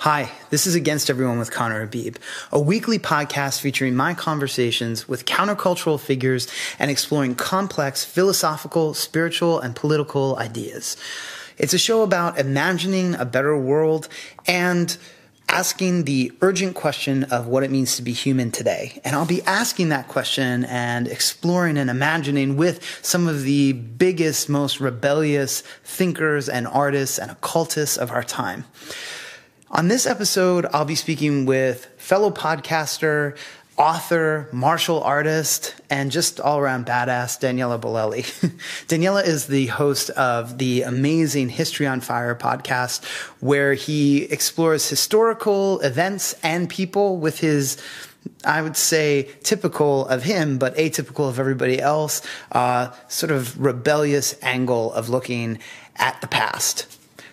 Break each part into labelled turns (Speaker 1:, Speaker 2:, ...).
Speaker 1: Hi, this is Against Everyone with Conner Habib, a weekly podcast featuring my conversations with countercultural figures and exploring complex philosophical, spiritual, and political ideas. It's a show about imagining a better world and asking the urgent question of what it means to be human today. And I'll be asking that question and exploring and imagining with some of the biggest, most rebellious thinkers and artists and occultists of our time. On this episode, I'll be speaking with fellow podcaster, author, martial artist, and just all around badass Daniele Bolelli. Daniele is the host of the amazing History on Fire podcast, where he explores historical events and people with his I would say typical of him, but atypical of everybody else, uh, sort of rebellious angle of looking at the past.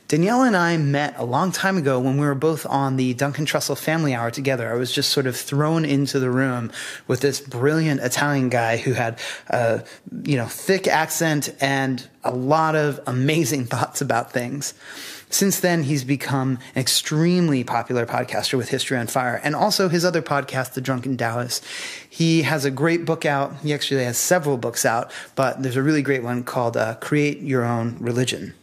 Speaker 1: Daniele and I met a long time ago when we were both on the Duncan Trussell Family Hour together. I was just sort of thrown into the room with this brilliant Italian guy who had a you know thick accent and a lot of amazing thoughts about things. Since then, he's become an extremely popular podcaster with History on Fire and also his other podcast, The Drunken Taoist. He has a great book out. He actually has several books out, but there's a really great one called uh, Create Your Own Religion.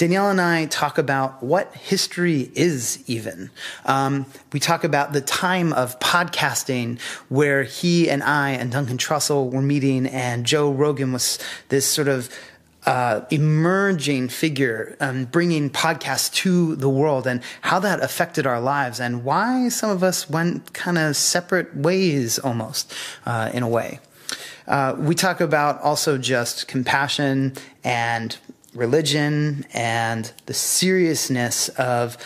Speaker 1: Daniele and I talk about what history is even. Um, we talk about the time of podcasting where he and I and Duncan Trussell were meeting and Joe Rogan was this sort of uh, emerging figure, um, bringing podcasts to the world, and how that affected our lives, and why some of us went kind of separate ways almost, uh, in a way. Uh, we talk about also just compassion and religion and the seriousness of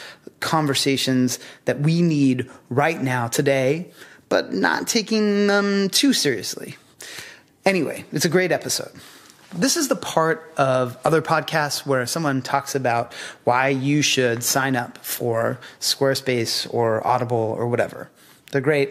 Speaker 1: conversations that we need right now, today, but not taking them too seriously. Anyway, it's a great episode. This is the part of other podcasts where someone talks about why you should sign up for Squarespace or Audible or whatever. They're great.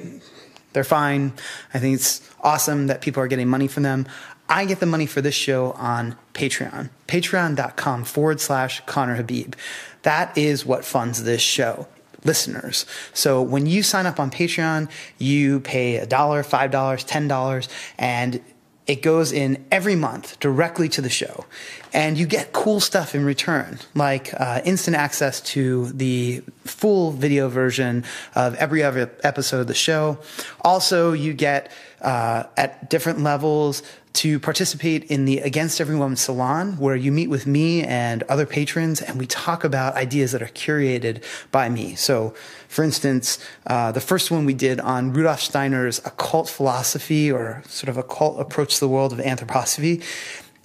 Speaker 1: They're fine. I think it's awesome that people are getting money from them. I get the money for this show on Patreon, patreon.com forward slash Conner Habib. That is what funds this show listeners. So when you sign up on Patreon, you pay a dollar, five dollars, ten dollars, and it goes in every month directly to the show. And you get cool stuff in return, like uh, instant access to the full video version of every other episode of the show. Also, you get uh, at different levels to participate in the Against Everyone Salon, where you meet with me and other patrons, and we talk about ideas that are curated by me. So, for instance, uh, the first one we did on Rudolf Steiner's occult philosophy or sort of occult approach to the world of anthroposophy.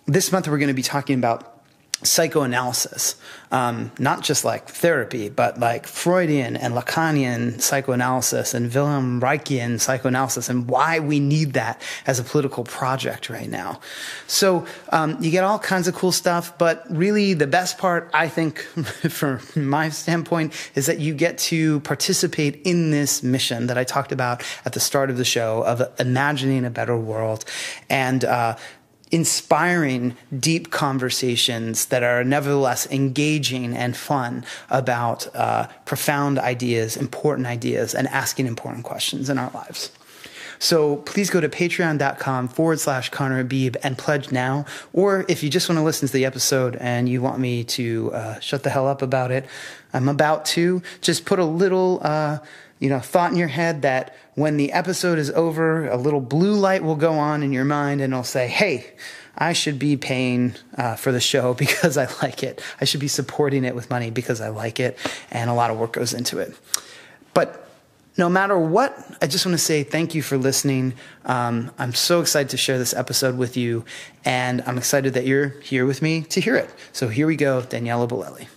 Speaker 1: This month, we're going to be talking about psychoanalysis, um, not just like therapy, but like Freudian and Lacanian psychoanalysis and Wilhelm Reichian psychoanalysis, and why we need that as a political project right now. So um, you get all kinds of cool stuff, but really the best part, I think, from my standpoint, is that you get to participate in this mission that I talked about at the start of the show of imagining a better world and uh, inspiring deep conversations that are nevertheless engaging and fun about uh, profound ideas, important ideas, and asking important questions in our lives. So please go to patreon.com forward slash Conner Habib and pledge now. Or if you just want to listen to the episode and you want me to uh, shut the hell up about it, I'm about to. Just put a little, uh, you know, thought in your head that when the episode is over, a little blue light will go on in your mind and it'll say, hey, I should be paying uh, for the show because I like it. I should be supporting it with money because I like it, and a lot of work goes into it. But no matter what, I just want to say thank you for listening. Um, I'm so excited to share this episode with you, and I'm excited that you're here with me to hear it. So here we go, Daniele Bolelli.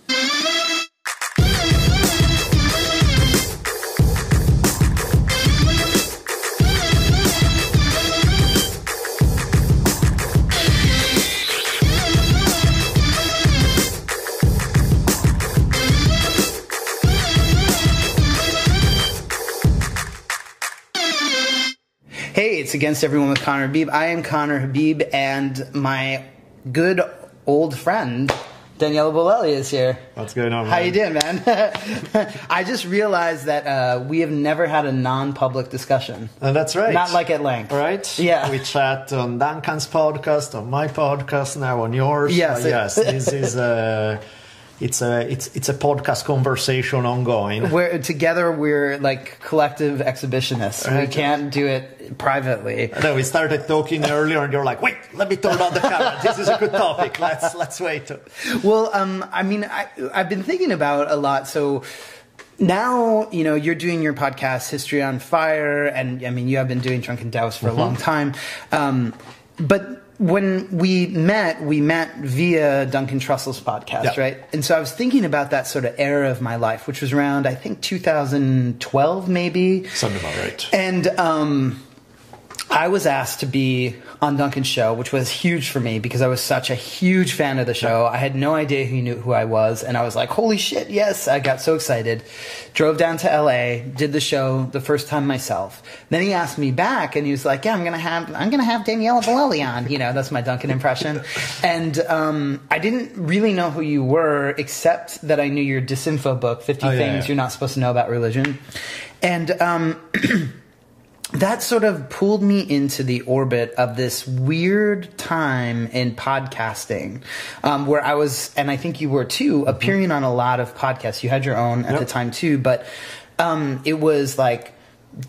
Speaker 1: Hey, it's Against Everyone with Conner Habib. I am Conner Habib, and my good old friend, Daniele Bolelli is here.
Speaker 2: What's going on?
Speaker 1: How you doing, man? I just realized that uh, we have never had a non-public discussion.
Speaker 2: Uh, that's right.
Speaker 1: Not like at length.
Speaker 2: Right?
Speaker 1: Yeah.
Speaker 2: We chat on Duncan's podcast, on my podcast, now on yours.
Speaker 1: Yes.
Speaker 2: Uh, yes. This is a. It's a it's it's a podcast conversation ongoing.
Speaker 1: We're together. We're like collective exhibitionists. We can't do it privately.
Speaker 2: No, we started talking earlier, and you're like, "Wait, let me turn on the camera. This is a good topic. Let's let's wait."
Speaker 1: Well, um, I mean, I, I've been thinking about a lot. So now, you know, you're doing your podcast, History on Fire, and I mean, you have been doing Drunken Taoist for a long time. Um, but when we met, we met via Duncan Trussell's podcast,
Speaker 2: Yeah.
Speaker 1: right? And so I was thinking about that sort of era of my life, which was around, I think, 2012, maybe.
Speaker 2: Something about right.
Speaker 1: And um, I was asked to be on Duncan's show, which was huge for me because I was such a huge fan of the show. I had no idea who knew who I was, and I was like, "Holy shit, yes!" I got so excited. Drove down to LA, did the show the first time myself. Then he asked me back, and he was like, "Yeah, I'm gonna have I'm gonna have Daniele Bolelli on." You know, that's my Duncan impression. and um, I didn't really know who you were, except that I knew your disinfo book, 50
Speaker 2: Oh, yeah,
Speaker 1: Things
Speaker 2: yeah.
Speaker 1: You're Not Supposed to Know About Religion, and. Um, that sort of pulled me into the orbit of this weird time in podcasting um, where I was, and I think you were too, appearing on a lot of podcasts. You had your own at
Speaker 2: Yep.
Speaker 1: the time too, but um, it was like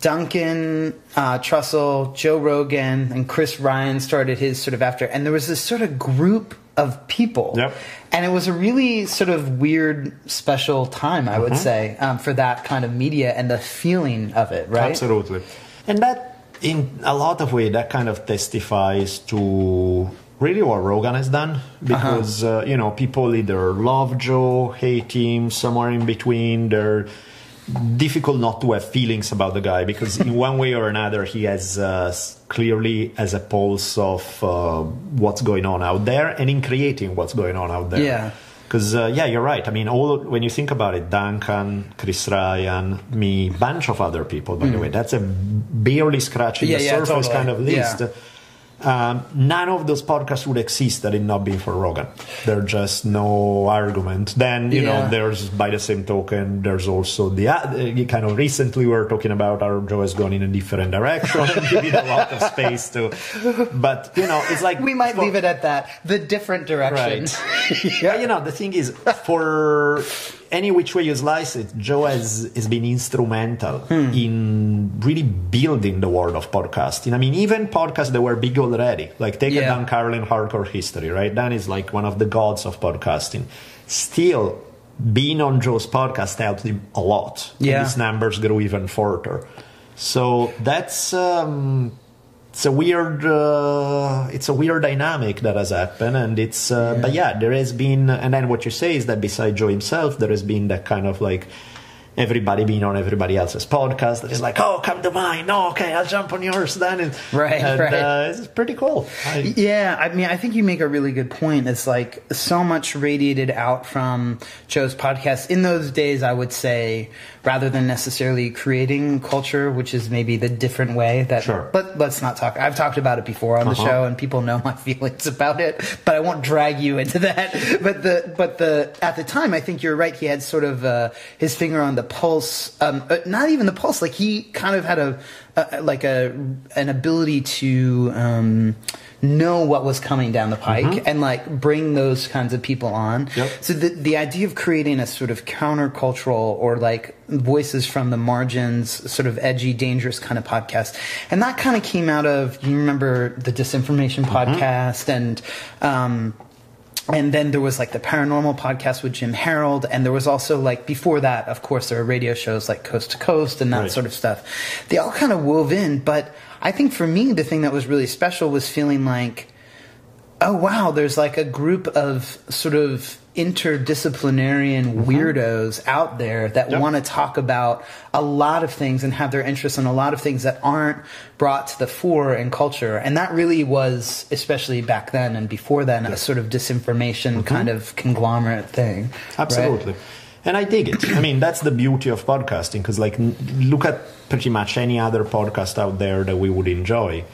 Speaker 1: Duncan uh, Trussell, Joe Rogan, and Chris Ryan started his sort of after, and there was this sort of group of people.
Speaker 2: Yep.
Speaker 1: And it was a really sort of weird, special time, I would
Speaker 2: Mm-hmm.
Speaker 1: say, um, for that kind of media and the feeling of it, right?
Speaker 2: Absolutely. And that, in a lot of way, that kind of testifies to really what Rogan has done. Because, uh you know, people either love Joe, hate him, somewhere in between. They're difficult not to have feelings about the guy because in one way or another he has uh, clearly has a pulse of uh, what's going on out there and in creating what's going on out there
Speaker 1: Yeah.
Speaker 2: Because uh, yeah, you're right. I mean, all when you think about it, Duncan, Chris Ryan, me, bunch of other people. By the way, that's a barely scratching
Speaker 1: Hmm. Yeah,
Speaker 2: the
Speaker 1: yeah,
Speaker 2: surface
Speaker 1: totally.
Speaker 2: kind of list.
Speaker 1: Yeah.
Speaker 2: Um, none of those podcasts would exist had it not been for Rogan. There's just no argument. Then you
Speaker 1: Yeah.
Speaker 2: know, there's by the same token, there's also the uh, kind of recently we were talking about our Joe has gone in a different direction and giving a lot of space to. But you know, it's like
Speaker 1: We might
Speaker 2: for-
Speaker 1: leave it at that. The different direction.
Speaker 2: yeah, you know, the thing is, for any which way you slice it, Joe has, has been instrumental in really building the world of podcasting. I mean, even podcasts that were big already, like take a Dan Carlin Hardcore History, right? Dan is like one of the gods of podcasting. Still, being on Joe's podcast helped him a lot. And
Speaker 1: Yeah.
Speaker 2: his numbers grew even further. So that's um, it's a weird uh, it's a weird dynamic that has happened, and it's uh, but yeah, there has been, and then what you say is that beside Joe himself, there has been that kind of like everybody being on everybody else's podcast that is like, oh, come to mine, no, okay, I'll jump on yours then, and,
Speaker 1: Right,
Speaker 2: and,
Speaker 1: right.
Speaker 2: Uh, it's pretty cool. I,
Speaker 1: Yeah, I mean, I think you make a really good point. It's like so much radiated out from Joe's podcast. In those days, I would say, rather than necessarily creating culture, which is maybe the different way that.
Speaker 2: Sure.
Speaker 1: But let's not talk. I've talked about it before on the
Speaker 2: Uh-huh.
Speaker 1: show, and people know my feelings about it. But I won't drag you into that. But the but the at the time, I think you're right. He had sort of uh, his finger on the pulse. Um, uh, not even the pulse. Like he kind of had a, a like a an ability to. Um, know what was coming down the pike and like bring those kinds of people on.
Speaker 2: Yep.
Speaker 1: So the the idea of creating a sort of countercultural or like voices from the margins, sort of edgy, dangerous kind of podcast, and that kind of came out of you remember the disinformation podcast and. Um, and then there was like the paranormal podcast with Jim Harold, and there was also like before that, of course, there were radio shows like Coast to Coast and that
Speaker 2: Right.
Speaker 1: sort of stuff. They all kind of wove in, but I think for me, the thing that was really special was feeling like, oh wow, there's like a group of sort of interdisciplinarian mm-hmm. weirdos out there that
Speaker 2: Yep.
Speaker 1: want to talk about a lot of things and have their interests in a lot of things that aren't brought to the fore in culture. And that really was, especially back then and before then, a sort of disinformation mm-hmm. kind of conglomerate thing. right?
Speaker 2: Absolutely. And I dig it. I mean, that's the beauty of podcasting because, like, n- look at pretty much any other podcast out there that we would enjoy.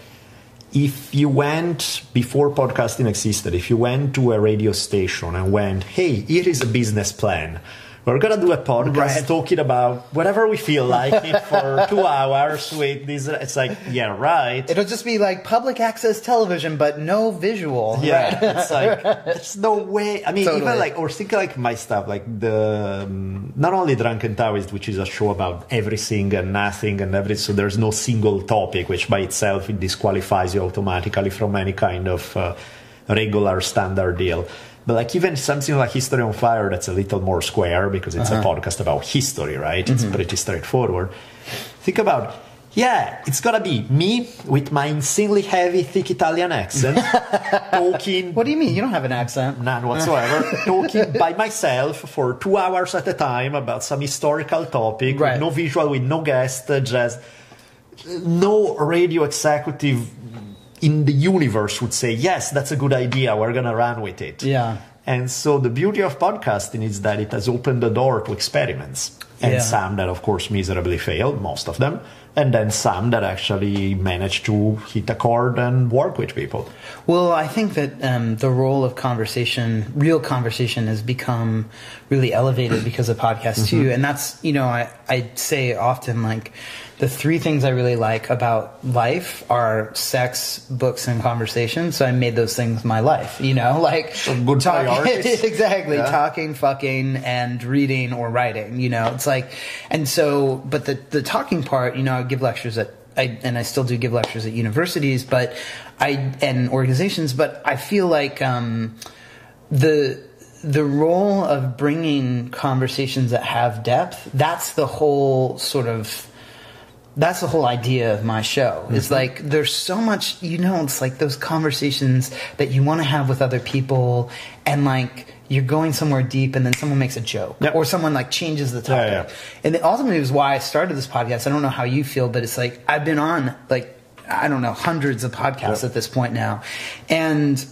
Speaker 2: If you went before podcasting existed, if you went to a radio station and went, hey, here is a business plan. We're gonna do a podcast
Speaker 1: Right.
Speaker 2: talking about whatever we feel like it for two hours with this. It's like, yeah, right.
Speaker 1: It'll just be like public access television, but no visual.
Speaker 2: Yeah,
Speaker 1: Right.
Speaker 2: it's like there's no way. I mean,
Speaker 1: Totally.
Speaker 2: even like or think like my stuff, like the um, not only Drunken Taoist, which is a show about everything and nothing and everything. So there's no single topic, which by itself it disqualifies you automatically from any kind of uh, regular standard deal. But like even something like History on Fire, that's a little more square because it's a uh-huh. podcast about history, right? It's mm-hmm. pretty straightforward. Think about. Yeah, it's gonna be me with my insanely heavy, thick Italian accent, talking
Speaker 1: What do you mean? You don't have an accent.
Speaker 2: none whatsoever, talking by myself for two hours at a time about some historical topic,
Speaker 1: Right.
Speaker 2: with no visual, with no guest, just no radio executive in the universe would say, yes, that's a good idea, we're gonna run with it.
Speaker 1: Yeah.
Speaker 2: And so the beauty of podcasting is that it has opened the door to experiments. And
Speaker 1: Yeah.
Speaker 2: some that, of course, miserably failed, most of them. And then some that actually managed to hit a chord and work with people.
Speaker 1: Well, I think that um, the role of conversation, real conversation, has become really elevated because of podcasts too. And that's, you know, I, I say often like the three things I really like about life are sex, books, and conversation. So I made those things my life, you know, like
Speaker 2: good
Speaker 1: talk-
Speaker 2: priorities.
Speaker 1: exactly.
Speaker 2: Yeah.
Speaker 1: Talking, fucking, and reading or writing, you know, it's like, and so, but the, the talking part, you know, I give lectures at, I, and I still do give lectures at universities, but I, and organizations, but I feel like, um, the, the role of bringing conversations that have depth, that's the whole sort of, that's the whole idea of my show. It's
Speaker 2: Mm-hmm.
Speaker 1: like there's so much, you know, it's like those conversations that you want to have with other people, and like you're going somewhere deep, and then someone makes a joke,
Speaker 2: Yep.
Speaker 1: or someone like changes the topic.
Speaker 2: Yeah, yeah.
Speaker 1: And it ultimately was why I started this podcast. I don't know how you feel, but it's like I've been on like I don't know hundreds of podcasts
Speaker 2: Yep.
Speaker 1: at this point now, and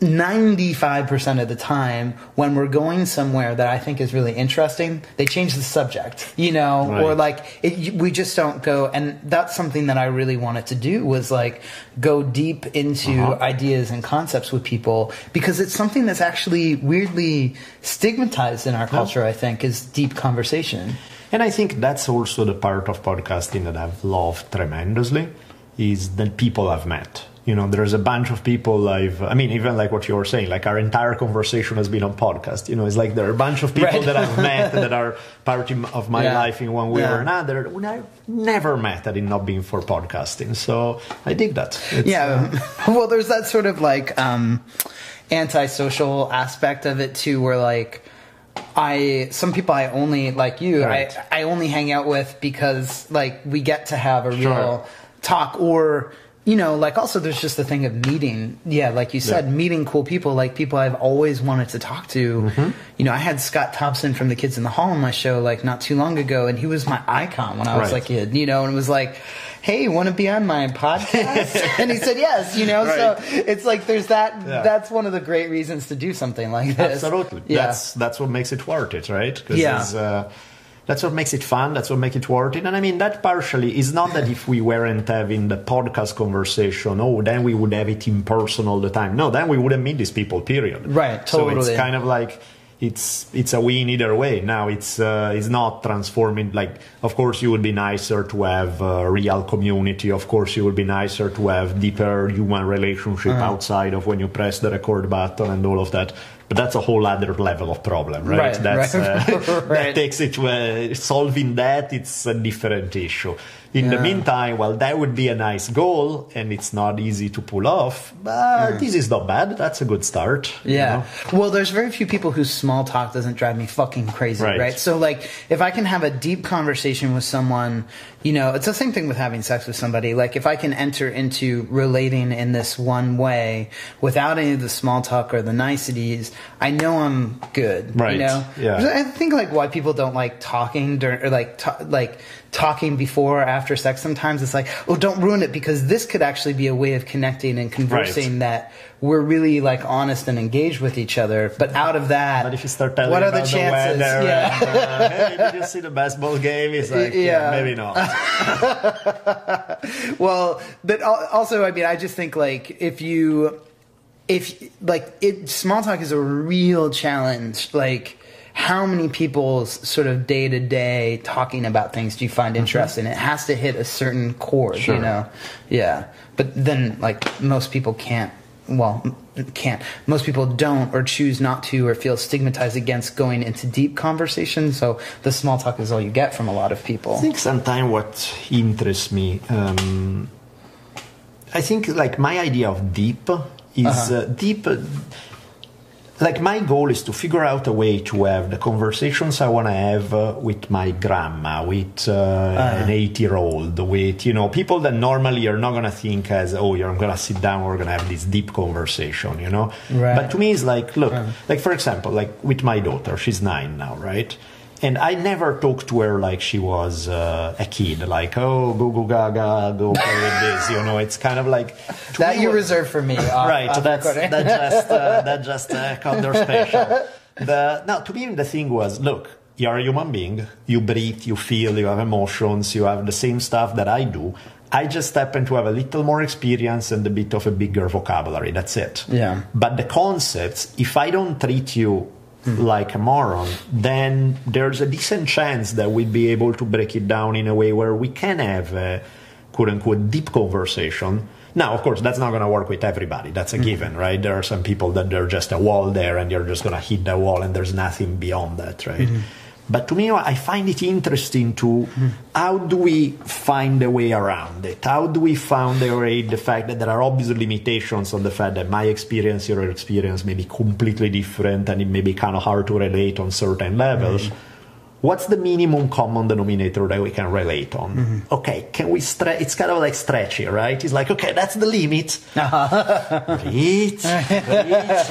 Speaker 1: 95% of the time when we're going somewhere that I think is really interesting, they change the subject, you know,
Speaker 2: Right.
Speaker 1: or like it, we just don't go. And that's something that I really wanted to do was like go deep into
Speaker 2: Uh-huh.
Speaker 1: ideas and concepts with people because it's something that's actually weirdly stigmatized in our culture, I think, is deep conversation.
Speaker 2: And I think that's also the part of podcasting that I've loved tremendously is the people I've met. You know, there's a bunch of people I've, I mean, even like what you were saying, like our entire conversation has been on podcast. You know, it's like there are a bunch of people
Speaker 1: Right.
Speaker 2: that I've met that are part of my
Speaker 1: Yeah.
Speaker 2: life in one way
Speaker 1: Yeah.
Speaker 2: or another. When I never met had it not been for podcasting. So I dig that. It's,
Speaker 1: Yeah. well, there's that sort of like um, antisocial aspect of it too, where like I some people I only like you
Speaker 2: Right.
Speaker 1: I I only hang out with because like we get to have a
Speaker 2: Sure.
Speaker 1: real talk or. You know, like also there's just the thing of meeting, yeah, like you said,
Speaker 2: Yeah.
Speaker 1: meeting cool people, like people I've always wanted to talk to.
Speaker 2: Mm-hmm.
Speaker 1: You know, I had Scott Thompson from the Kids in the Hall on my show like not too long ago, and he was my icon when I was
Speaker 2: Right.
Speaker 1: like a kid, you know, and it was like, hey, want to be on my podcast? and he said yes, you know, so it's like there's that,
Speaker 2: Yeah.
Speaker 1: that's one of the great reasons to do something like this.
Speaker 2: Absolutely.
Speaker 1: Yeah.
Speaker 2: That's that's what makes it worth it, right? 'Cause
Speaker 1: Yeah.
Speaker 2: That's what makes it fun. That's what makes it worth it. And I mean, that partially is not that if we weren't having the podcast conversation, oh, then we would have it in person all the time. No, then we wouldn't meet these people. Period.
Speaker 1: Right, totally.
Speaker 2: So it's kind of like it's it's a win either way. Now it's uh, it's not transforming. Like, of course, you would be nicer to have a real community. Of course, you would be nicer to have deeper human relationship
Speaker 1: Uh-huh.
Speaker 2: outside of when you press the record button and all of that. But that's a whole other level of problem, right?
Speaker 1: Right,
Speaker 2: that's
Speaker 1: right.
Speaker 2: Uh,
Speaker 1: Right.
Speaker 2: that takes it to uh, solving that. It's a different issue. In the meantime, well, that would be a nice goal, and it's not easy to pull off. But mm. this is not bad. That's a good start. you
Speaker 1: Yeah.
Speaker 2: know?
Speaker 1: Well, there's very few people whose small talk doesn't drive me fucking crazy, right.
Speaker 2: Right.
Speaker 1: So, like, if I can have a deep conversation with someone, you know, it's the same thing with having sex with somebody. Like, if I can enter into relating in this one way without any of the small talk or the niceties, I know I'm good.
Speaker 2: Right.
Speaker 1: You know.
Speaker 2: Yeah.
Speaker 1: I think like why people don't like talking during or like ta- like talking before or after sex. Sometimes it's like, oh, don't ruin it because this could actually be a way of connecting and conversing that we're really like honest and engaged with each other. But out of that,
Speaker 2: But if you start telling
Speaker 1: what are the chances?
Speaker 2: weather
Speaker 1: yeah.
Speaker 2: and, uh, hey, did you see the basketball game? It's like, yeah,
Speaker 1: Yeah.
Speaker 2: maybe not.
Speaker 1: well, but also, I mean, I just think like if you, if like it, small talk is a real challenge. Like, how many people's sort of day to day talking about things do you find interesting? It has to hit a certain chord,
Speaker 2: Mm-hmm. Sure.
Speaker 1: you know? Yeah. But then, like, most people can't. Well, can't. Most people don't or choose not to or feel stigmatized against going into deep conversation. So the small talk is all you get from a lot of people.
Speaker 2: I think sometimes what interests me, um, I think like my idea of deep is
Speaker 1: Uh-huh.
Speaker 2: uh, deep. uh, like my goal is to figure out a way to have the conversations I want to have uh, with my grandma, with uh,
Speaker 1: Uh-huh.
Speaker 2: an eight-year-old, with you know people that normally you're not gonna think as oh you're gonna sit down we're gonna have this deep conversation, you know.
Speaker 1: Right.
Speaker 2: But to me it's like look, like for example, like with my daughter, she's nine now, right? And I never talked to her like she was uh, a kid, like oh go go gaga, go play with this, you know. It's kind of like
Speaker 1: That
Speaker 2: me
Speaker 1: you reserve for me. Off,
Speaker 2: right
Speaker 1: off
Speaker 2: that's
Speaker 1: recording.
Speaker 2: that just uh, that just uh, special the now to me the thing was look you're a human being you breathe you feel you have emotions you have the same stuff that i do i just happen to have a little more experience and a bit of a bigger vocabulary that's it
Speaker 1: Yeah.
Speaker 2: but the concepts if i don't treat you like a moron then there's a decent chance that we'll be able to break it down in a way where we can have a quote unquote deep conversation now, of course, that's not going to work with everybody. That's a mm-hmm. given, right? There are some people that they're just a wall there and you're just going to hit the wall and there's nothing beyond that, right? Mm-hmm. But to me, I find it interesting to how do we find a way around it? How do we find a way, the fact that there are obvious limitations on the fact that my experience, your experience may be completely different and it may be kind of hard to relate on certain levels what's the minimum common denominator that we can relate on?
Speaker 1: Mm-hmm.
Speaker 2: Okay, can we stretch? It's kind of like stretchy, right? It's like, okay, that's the limit. breathe, breathe.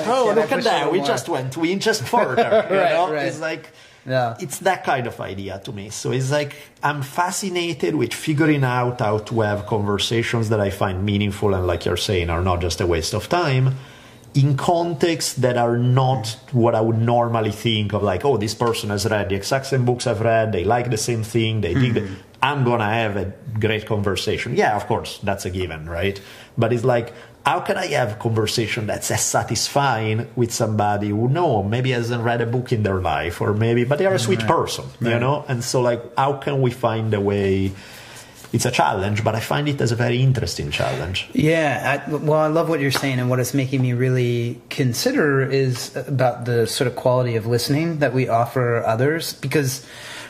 Speaker 2: Oh, look at that. We
Speaker 1: more.
Speaker 2: just went two inches further. you
Speaker 1: Right,
Speaker 2: know?
Speaker 1: right.
Speaker 2: It's like,
Speaker 1: Yeah.
Speaker 2: it's that kind of idea to me. So it's like, I'm fascinated with figuring out how to have conversations that I find meaningful and, like you're saying, are not just a waste of time in contexts that are not what I would normally think of, like, oh, this person has read the exact same books I've read, they like the same thing, they dig.
Speaker 1: Mm-hmm.
Speaker 2: I'm gonna have a great conversation. Yeah, of course, that's a given, right? But it's like, how can I have a conversation that's as satisfying with somebody who no maybe hasn't read a book in their life, or maybe but they are a sweet person, you know? And so, like, how can we find a way? It's a challenge, but I find it as a very interesting challenge.
Speaker 1: Yeah, I, well, I love what you're saying, and what it's making me really consider is about the sort of quality of listening that we offer others. Because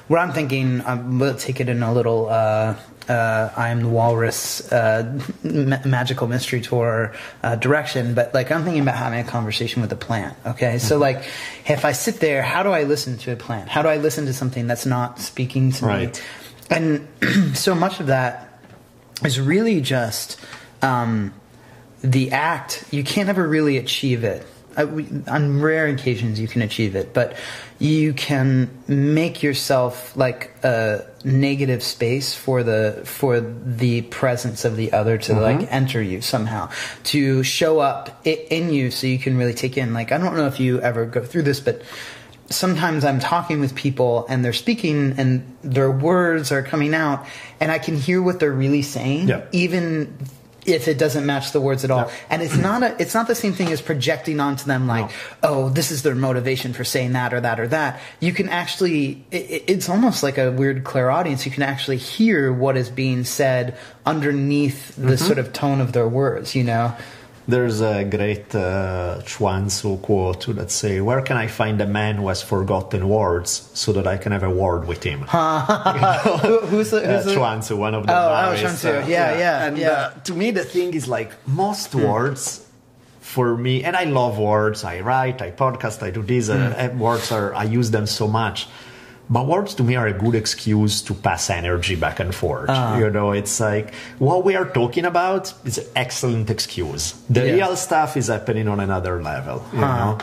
Speaker 1: where I'm thinking, um, we'll take it in a little uh, uh, I am the Walrus uh, ma- magical mystery tour uh, direction, but like I'm thinking about having a conversation with a plant. Okay, so like if I sit there, how do I listen to a plant? How do I listen to something that's not speaking to me? And so much of that is really just um, the act. You can't ever really achieve it. I, we, on rare occasions, you can achieve it, but you can make yourself like a negative space for the for the presence of the other to mm-hmm. like enter you somehow to show up in you, so you can really take in. Like I don't know if you ever go through this, but sometimes I'm talking with people and they're speaking and their words are coming out and I can hear what they're really saying
Speaker 2: Yeah.
Speaker 1: even if it doesn't match the words at all.
Speaker 2: Yeah.
Speaker 1: And it's not a it's not the same thing as projecting onto them like, oh, this is their motivation for saying that or that or that. You can actually it, it's almost like a weird clairaudience. You can actually hear what is being said underneath the
Speaker 2: Mm-hmm.
Speaker 1: sort of tone of their words, you know.
Speaker 2: There's a great uh, Chuang Tzu quote that say, "Where can I find a man who has forgotten words so that I can have a word with him?"
Speaker 1: Who, who's the,
Speaker 2: Uh,
Speaker 1: who's the
Speaker 2: Chuang Tzu, one of the
Speaker 1: Oh, oh,
Speaker 2: Taoists,
Speaker 1: Chuang Tzu. Yeah, yeah,
Speaker 2: And
Speaker 1: yeah.
Speaker 2: Uh, to me, the thing is like most words for me, and I love words. I write, I podcast, I do this. Uh, and words are I use them so much. But words to me are a good excuse to pass energy back and forth. You know, it's like what we are talking about is an excellent excuse. The
Speaker 1: Yeah.
Speaker 2: real stuff is happening on another level. You know.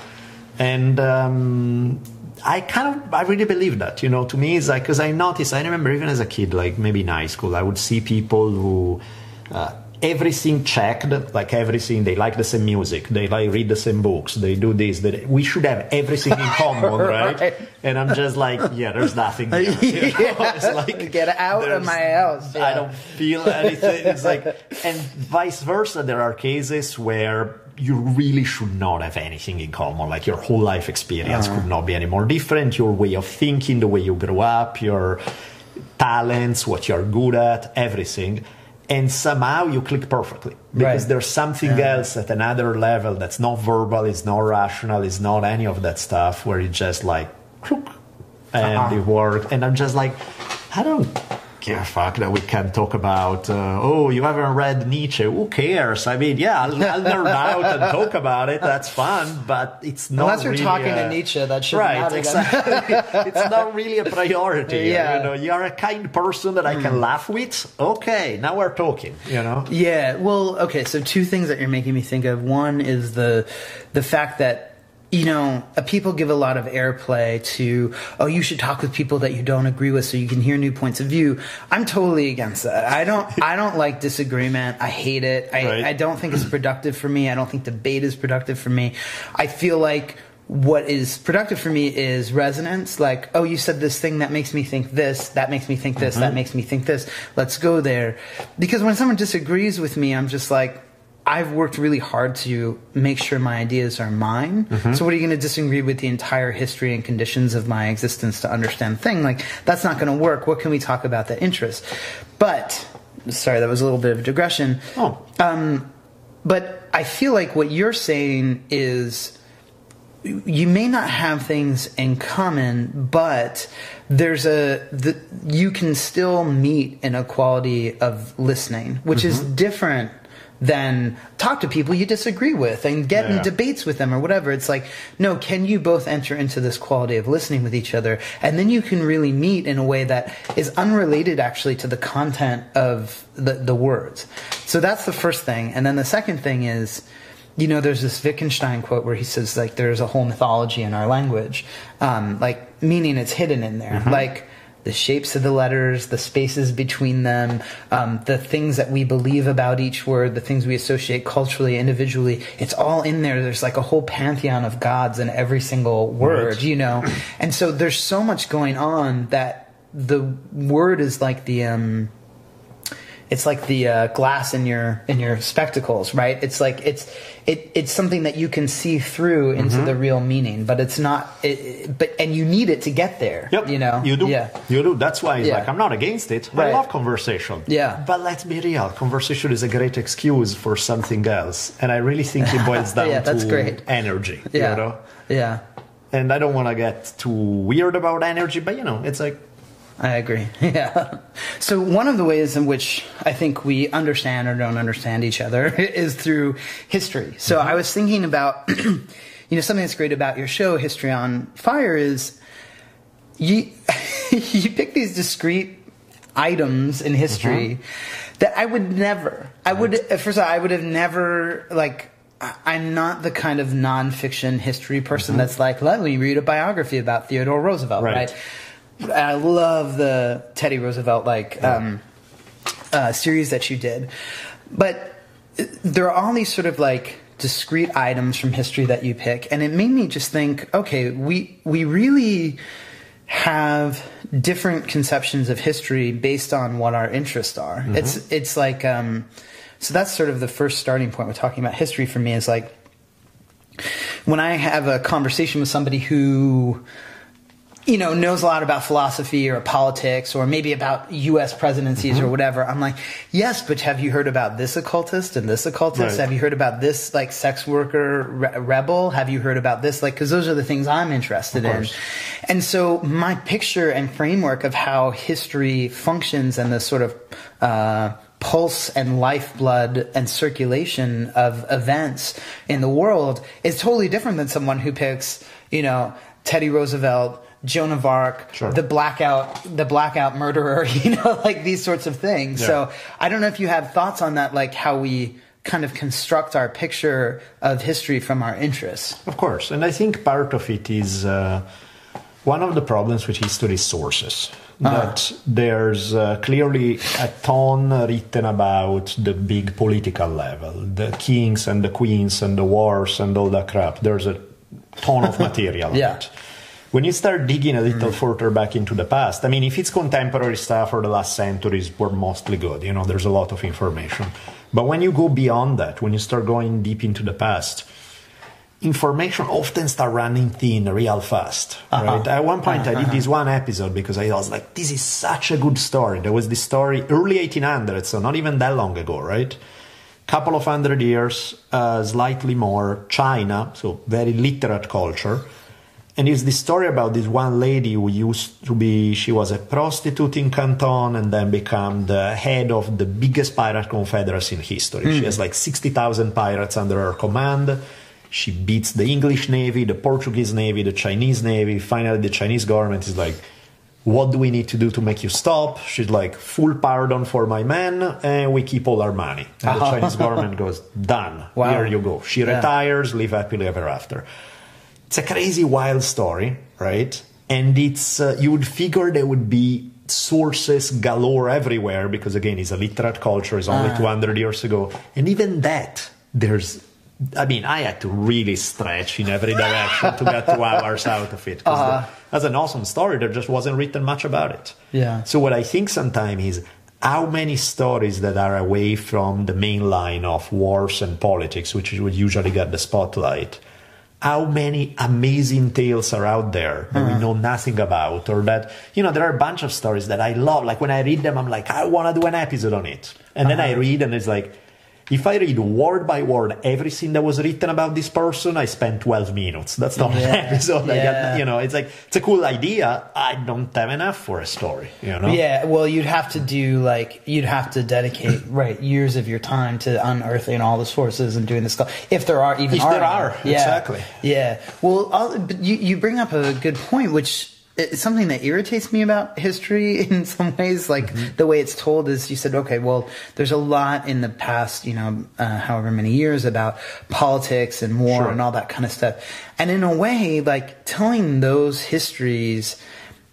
Speaker 2: and um, I kind of I really believe that. You know, to me, it's like because I noticed. I remember even as a kid, like maybe in high school, I would see people who. Uh, everything checked, like everything. They like the same music. They like read the same books. They do this. They, we should have everything in common, right? right? And I'm just like, yeah, there's nothing. Here, you know?
Speaker 1: yeah. like, Get out of my house.
Speaker 2: Yeah. I don't feel anything. It's like, and vice versa. There are cases where you really should not have anything in common. Like your whole life experience uh-huh. could not be any more different. Your way of thinking, the way you grew up, your talents, what you're good at, everything and somehow you click perfectly because right. there's something yeah. else at another level that's not verbal, it's not rational, it's not any of that stuff where you just like and uh-huh. it works. And I'm just like, I don't give a fuck that we can talk about, uh, oh, you haven't read Nietzsche. Who cares? I mean, yeah, I'll, I'll nerd out and talk about it. That's fun, but it's not
Speaker 1: Unless you're
Speaker 2: really
Speaker 1: talking
Speaker 2: a,
Speaker 1: to Nietzsche, that should
Speaker 2: Right, exactly. it's not really a priority. Yeah. You know, you're a kind person that I can mm. laugh with. Okay, now we're talking, you know?
Speaker 1: Yeah, well, okay, so two things that you're making me think of. One is the, the fact that you know, uh, people give a lot of airplay to, oh, you should talk with people that you don't agree with so you can hear new points of view. I'm totally against that. I don't, I don't like disagreement. I hate it. I, right. I don't think it's productive for me. I don't think debate is productive for me. I feel like what is productive for me is resonance like oh you said this thing that makes me think this that makes me think this mm-hmm. that makes me think this let's go there because when someone disagrees with me i'm just like I've worked really hard to make sure my ideas are mine. Mm-hmm. So what are you going to disagree with the entire history and conditions of my existence to understand thing? Like that's not going to work. What can we talk about that interest? But sorry, that was a little bit of a digression.
Speaker 2: Oh.
Speaker 1: Um, but I feel like what you're saying is you may not have things in common, but there's a the, you can still meet in a quality of listening, which mm-hmm. is different than talk to people you disagree with and get yeah. in debates with them or whatever. It's like, no, can you both enter into this quality of listening with each other? And then you can really meet in a way that is unrelated actually to the content of the, the words. So that's the first thing. And then the second thing is, you know, there's this Wittgenstein quote where he says, like, there's a whole mythology in our language, um, like, meaning it's hidden in there. Mm-hmm. Like, the shapes of the letters, the spaces between them, um, the things that we believe about each word, the things we associate culturally, individually. It's all in there. There's like a whole pantheon of gods in every single word, right. you know? And so there's so much going on that the word is like the, um, it's like the uh, glass in your in your spectacles, right? It's like it's it, it's something that you can see through into mm-hmm. the real meaning, but it's not. It, but and you need it to get there.
Speaker 2: Yep.
Speaker 1: You know.
Speaker 2: You do.
Speaker 1: Yeah.
Speaker 2: You do. That's why it's yeah. like I'm not against it. Right. I love conversation.
Speaker 1: Yeah.
Speaker 2: But let's be real. Conversation is a great excuse for something else, and I really think it boils down
Speaker 1: yeah, that's
Speaker 2: to
Speaker 1: great.
Speaker 2: energy.
Speaker 1: Yeah.
Speaker 2: You know?
Speaker 1: Yeah.
Speaker 2: And I don't want to get too weird about energy, but you know, it's like
Speaker 1: I agree. Yeah. So one of the ways in which I think we understand or don't understand each other is through history. So mm-hmm. I was thinking about, you know, something that's great about your show, History on Fire, is you you pick these discrete items in history mm-hmm. that I would never. I would first of all, I would have never like. I'm not the kind of nonfiction history person mm-hmm. that's like, let me read a biography about Theodore Roosevelt, right? right? I love the Teddy Roosevelt like um, uh, series that you did, but there are all these sort of like discrete items from history that you pick, and it made me just think, okay, we we really have different conceptions of history based on what our interests are. Mm-hmm. It's it's like um, so that's sort of the first starting point. We're talking about history for me is like when I have a conversation with somebody who you know, knows a lot about philosophy or politics or maybe about U.S. presidencies mm-hmm. or whatever. I'm like, yes, but have you heard about this occultist and this occultist? Right. Have you heard about this like sex worker re- rebel? Have you heard about this? Like, cause those are the things I'm interested in. And so my picture and framework of how history functions and the sort of, uh, pulse and lifeblood and circulation of events in the world is totally different than someone who picks, you know, Teddy Roosevelt, Joan of Arc, sure. the blackout, the blackout murderer, you know, like these sorts of things. Yeah. So I don't know if you have thoughts on that, like how we kind of construct our picture of history from our interests.
Speaker 2: Of course, and I think part of it is uh, one of the problems with history is sources. That there's uh, clearly a ton written about the big political level, the kings and the queens and the wars and all that crap. There's a ton of material on
Speaker 1: Yeah.
Speaker 2: it. When you start digging a little mm. further back into the past, I mean, if it's contemporary stuff or the last centuries, we're mostly good. You know, there's a lot of information. But when you go beyond that, when you start going deep into the past, information often start running thin real fast. Uh-huh. Right? At one point, I did uh-huh. this one episode because I was like, "This is such a good story." There was this story early 1800s, so not even that long ago, right? Couple of hundred years, uh, slightly more. China, so very literate culture. And it's the story about this one lady who used to be, she was a prostitute in Canton and then became the head of the biggest pirate confederacy in history. She hmm. has like 60,000 pirates under her command. She beats the English Navy, the Portuguese Navy, the Chinese Navy. Finally, the Chinese government is like, what do we need to do to make you stop? She's like, full pardon for my men, and we keep all our money. And the Chinese government goes, done.
Speaker 1: Wow.
Speaker 2: Here you go. She
Speaker 1: Yeah.
Speaker 2: retires, live happily ever after. It's a crazy, wild story, right? And it's uh, you would figure there would be sources galore everywhere because again, it's a literate culture. It's only 200 years ago, and even that, there's. I mean, I had to really stretch in every direction to get two hours out of it. 'cause the- that's an awesome story. There just wasn't written much about it.
Speaker 1: Yeah.
Speaker 2: So what I think sometimes is how many stories that are away from the main line of wars and politics, which would usually get the spotlight. How many amazing tales are out there that we uh-huh. know nothing about, or that you know there are a bunch of stories that I love. Like when I read them, I'm like, I want to do an episode on it, and then I uh-huh. read, and it's like, if I read word by word everything that was written about this person, I spend 12 minutes. That's not
Speaker 1: Yeah.
Speaker 2: an episode.
Speaker 1: Yeah.
Speaker 2: you know, it's like it's a cool idea. I don't have enough for a story. You know.
Speaker 1: Yeah, well, you'd have to do like you'd have to dedicate right years of your time to unearthing all the sources and doing this stuff. If there are even
Speaker 2: If there
Speaker 1: any.
Speaker 2: are,
Speaker 1: yeah.
Speaker 2: exactly.
Speaker 1: Yeah. Well, you you bring up a good point, which is something that irritates me about history in some ways. Like
Speaker 2: Mm-hmm.
Speaker 1: the way it's told is, you said, okay, well, there's a lot in the past, you know, uh, however many years about politics and war
Speaker 2: Sure.
Speaker 1: and all that kind of stuff. And in a way, like telling those histories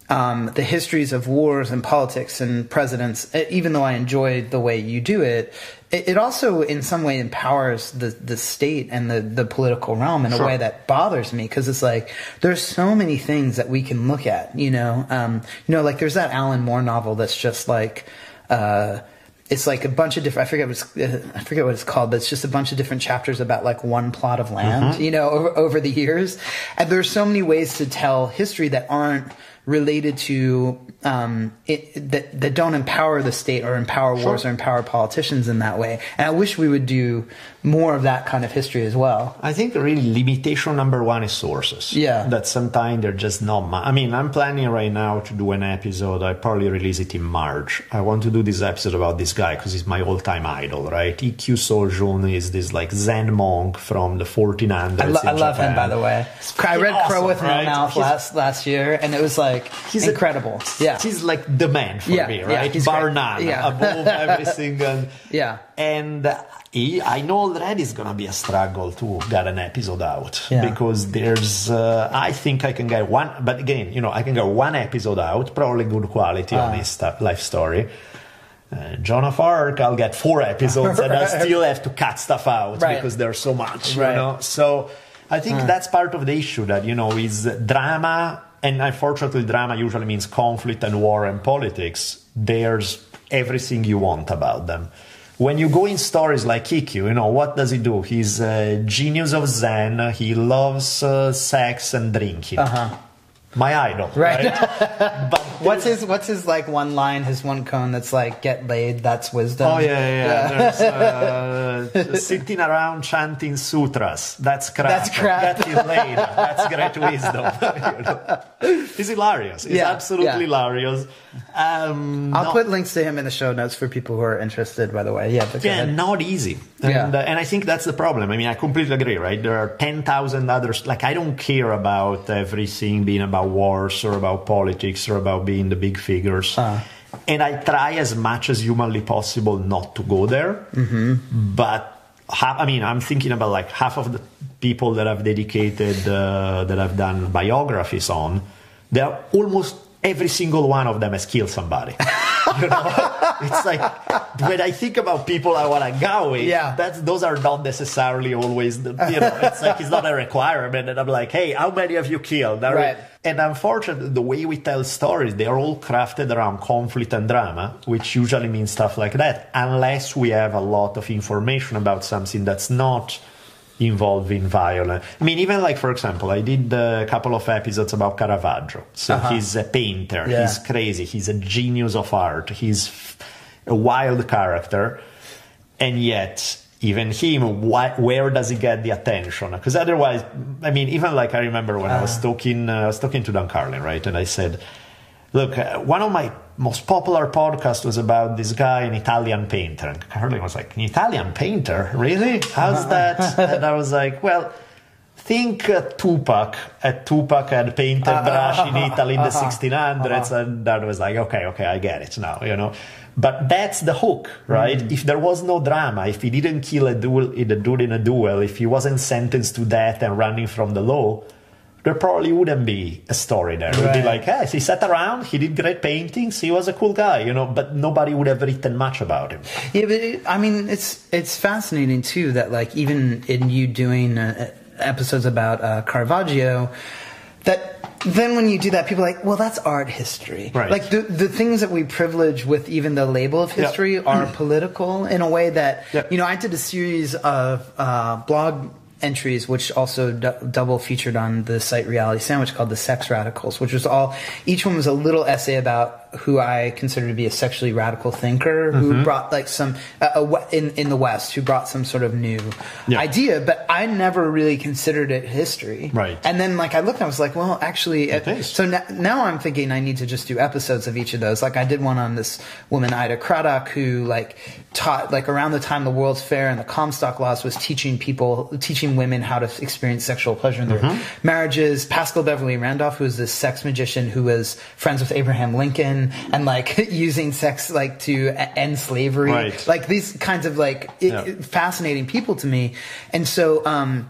Speaker 1: um, the histories of wars and politics and presidents, even though I enjoy the way you do it, it, it also in some way empowers the, the state and the, the political realm in a way that bothers me because it's like there's so many things that we can look at, you know, um, you know, like there's that Alan Moore novel that's just like. Uh, it's like a bunch of different. I forget what it's, uh, I forget what it's called, but it's just a bunch of different chapters about like one plot of land, you know, over, over the years. And there's so many ways to tell history that aren't related to um, it, that that don't empower the state or empower wars or empower politicians in that way. And I wish we would do more of that kind of history as well.
Speaker 2: I think really limitation number one is sources.
Speaker 1: Yeah.
Speaker 2: That sometimes they're just not. Ma- I mean, I'm planning right now to do an episode. I probably release it in March. I want to do this episode about this guy because he's my all-time idol, right? Ikkyu Sojun is this like Zen monk from the 1400s.
Speaker 1: I, lo- I love him, by the way. I read
Speaker 2: awesome,
Speaker 1: Crow with
Speaker 2: right?
Speaker 1: No Mouth
Speaker 2: He's-
Speaker 1: last last year, and it was like
Speaker 2: He's a-
Speaker 1: incredible. yeah,
Speaker 2: He's like the man for
Speaker 1: Yeah,
Speaker 2: me, right?
Speaker 1: he's
Speaker 2: Bar none,
Speaker 1: Yeah.
Speaker 2: above everything. And,
Speaker 1: Yeah.
Speaker 2: And I know already it's going to be a struggle to get an episode out
Speaker 1: Yeah.
Speaker 2: because there's, uh, I think I can get one, but again, you know, I can get one episode out, probably good quality
Speaker 1: Ah.
Speaker 2: on his life story. Uh, Joan of Arc, I'll get four episodes and I still have to cut stuff out
Speaker 1: Right.
Speaker 2: because there's so much,
Speaker 1: Right.
Speaker 2: you know. So I think that's part of the issue that you know is drama, and unfortunately, drama usually means conflict and war and politics. There's everything you want about them. When you go in stories like Ikkyu, you know what does he do? He's a genius of Zen. He loves uh, sex and drinking. My idol,
Speaker 1: Right.
Speaker 2: right? but
Speaker 1: What's his What's his like one line? His one koan that's like "Get laid, that's wisdom."
Speaker 2: Oh yeah, yeah. yeah. There's uh, sitting around chanting sutras. That's crap.
Speaker 1: That's crap.
Speaker 2: That is laid. That's great wisdom. You know? He's hilarious. He's
Speaker 1: Yeah,
Speaker 2: absolutely
Speaker 1: yeah.
Speaker 2: hilarious. Um,
Speaker 1: I'll
Speaker 2: not-
Speaker 1: put links to him in the show notes for people who are interested. By the way, yeah, but
Speaker 2: yeah, not easy. And,
Speaker 1: Yeah.
Speaker 2: uh, and I think that's the problem. I mean, I completely agree, right? There are 10,000 others. Like, I don't care about everything being about wars or about politics or about being the big figures.
Speaker 1: Uh.
Speaker 2: And I try as much as humanly possible not to go there. Mm-hmm. But half, I mean, I'm thinking about like half of the people that I've dedicated, uh, that I've done biographies on, they're almost every single one of them has killed somebody. you know, it's like when I think about people I want to go with,
Speaker 1: Yeah.
Speaker 2: that's those are not necessarily always the, you know, it's like it's not a requirement. And I'm like, hey, how many have you killed? Are-
Speaker 1: Right.
Speaker 2: And unfortunately, the way we tell stories, they are all crafted around conflict and drama, which usually means stuff like that, unless we have a lot of information about something that's not involving violence. I mean, even like, for example, I did a couple of episodes about Caravaggio. So he's a painter,
Speaker 1: Yeah.
Speaker 2: he's crazy, he's a genius of art, he's a wild character, and yet even him why, where does he get the attention? Because otherwise i mean even like i remember when i was talking uh, i was talking to Dan Carlin right? And i said look uh, one of my most popular podcast was about this guy an italian painter and carlin was like an italian painter really how's that and i was like well think uh, Tupac. Uh, Tupac had painted ah, ah, brush in ah, Italy in the 1600s, and that was like, okay, okay, I get it now, you know. But that's the hook, right? Mm. If there was no drama, if he didn't kill a duel, a dude in a duel, if he wasn't sentenced to death and running from the law, there probably wouldn't be a story there. It would be like, hey, he sat around, he did great paintings, he was a cool guy, you know, but nobody would have written much about him.
Speaker 1: Yeah, but it, I mean, it's it's fascinating too that like even in you doing uh, episodes about uh, Caravaggio, that then when you do that, people are like, well, that's art history.
Speaker 2: Right.
Speaker 1: Like the the things that we privilege with even the label of history are political in a way that
Speaker 2: Yeah.
Speaker 1: you know. I did a series of uh, blog entries which also d- double featured on the site reality sandwich called the sex radicals which was all each one was a little essay about who i consider to be a sexually radical thinker
Speaker 2: Mm-hmm.
Speaker 1: who brought like some uh, a in in the west who brought some sort of new
Speaker 2: Yeah.
Speaker 1: idea but i never really considered it history
Speaker 2: Right.
Speaker 1: and then like i looked and i was like well actually
Speaker 2: It
Speaker 1: so now, now i'm thinking i need to just do episodes of each of those like i did one on this woman ida craddock who like taught like around the time the world's fair and the comstock laws was teaching people teaching women how to experience sexual pleasure in their
Speaker 2: Mm-hmm.
Speaker 1: marriages paschal beverly randolph who was this sex magician who was friends with abraham lincoln and like using sex like to end slavery
Speaker 2: Right.
Speaker 1: like these kinds of like i-
Speaker 2: Yeah.
Speaker 1: fascinating people to me and so um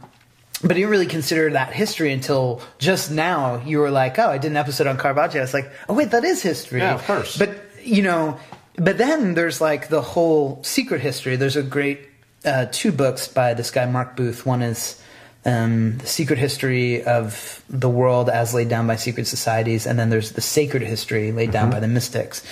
Speaker 1: but I didn't really consider that history until just now. You were like, "Oh, I did an episode on Caravaggio." I was like, "Oh, wait, that is history."
Speaker 2: Yeah, of course.
Speaker 1: But you know, but then there's like the whole secret history. There's a great uh, two books by this guy Mark Booth. One is um, the secret history of the world as laid down by secret societies, and then there's the sacred history laid down mm-hmm. by the mystics.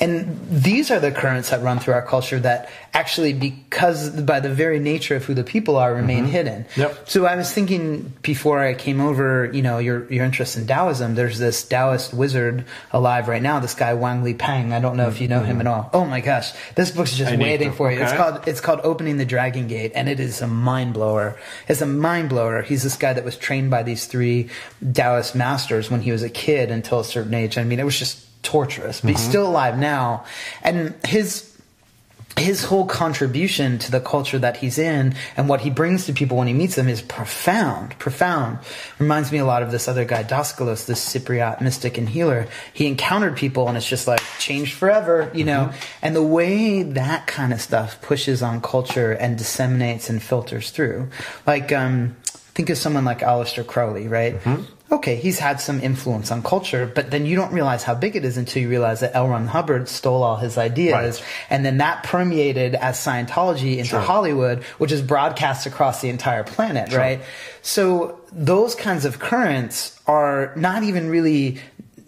Speaker 1: And these are the currents that run through our culture that actually, because by the very nature of who the people are, remain mm-hmm. hidden.
Speaker 2: Yep.
Speaker 1: So I was thinking before I came over, you know, your your interest in Taoism. There's this Taoist wizard alive right now. This guy Wang Liping. I don't know if you know him at mm-hmm. all. Oh my gosh, this book's just
Speaker 2: I
Speaker 1: waiting
Speaker 2: to.
Speaker 1: for you. It's called it's called Opening the Dragon Gate, and it is a mind blower. It's a mind blower. He's this guy that was trained by these three Taoist masters when he was a kid until a certain age. I mean, it was just torturous. But he's mm-hmm. still alive now, and his his whole contribution to the culture that he's in and what he brings to people when he meets them is profound, profound. Reminds me a lot of this other guy, Daskalos, this Cypriot mystic and healer. He encountered people and it's just like changed forever, you know? And the way that kind of stuff pushes on culture and disseminates and filters through. Like, um, think of someone like Aleister Crowley, right? Okay, he's had some influence on culture, but then you don't realize how big it is until you realize that L. Ron Hubbard stole all his ideas,
Speaker 2: Right.
Speaker 1: and then that permeated as Scientology into
Speaker 2: Sure.
Speaker 1: Hollywood, which is broadcast across the entire planet, right? So those kinds of currents are not even really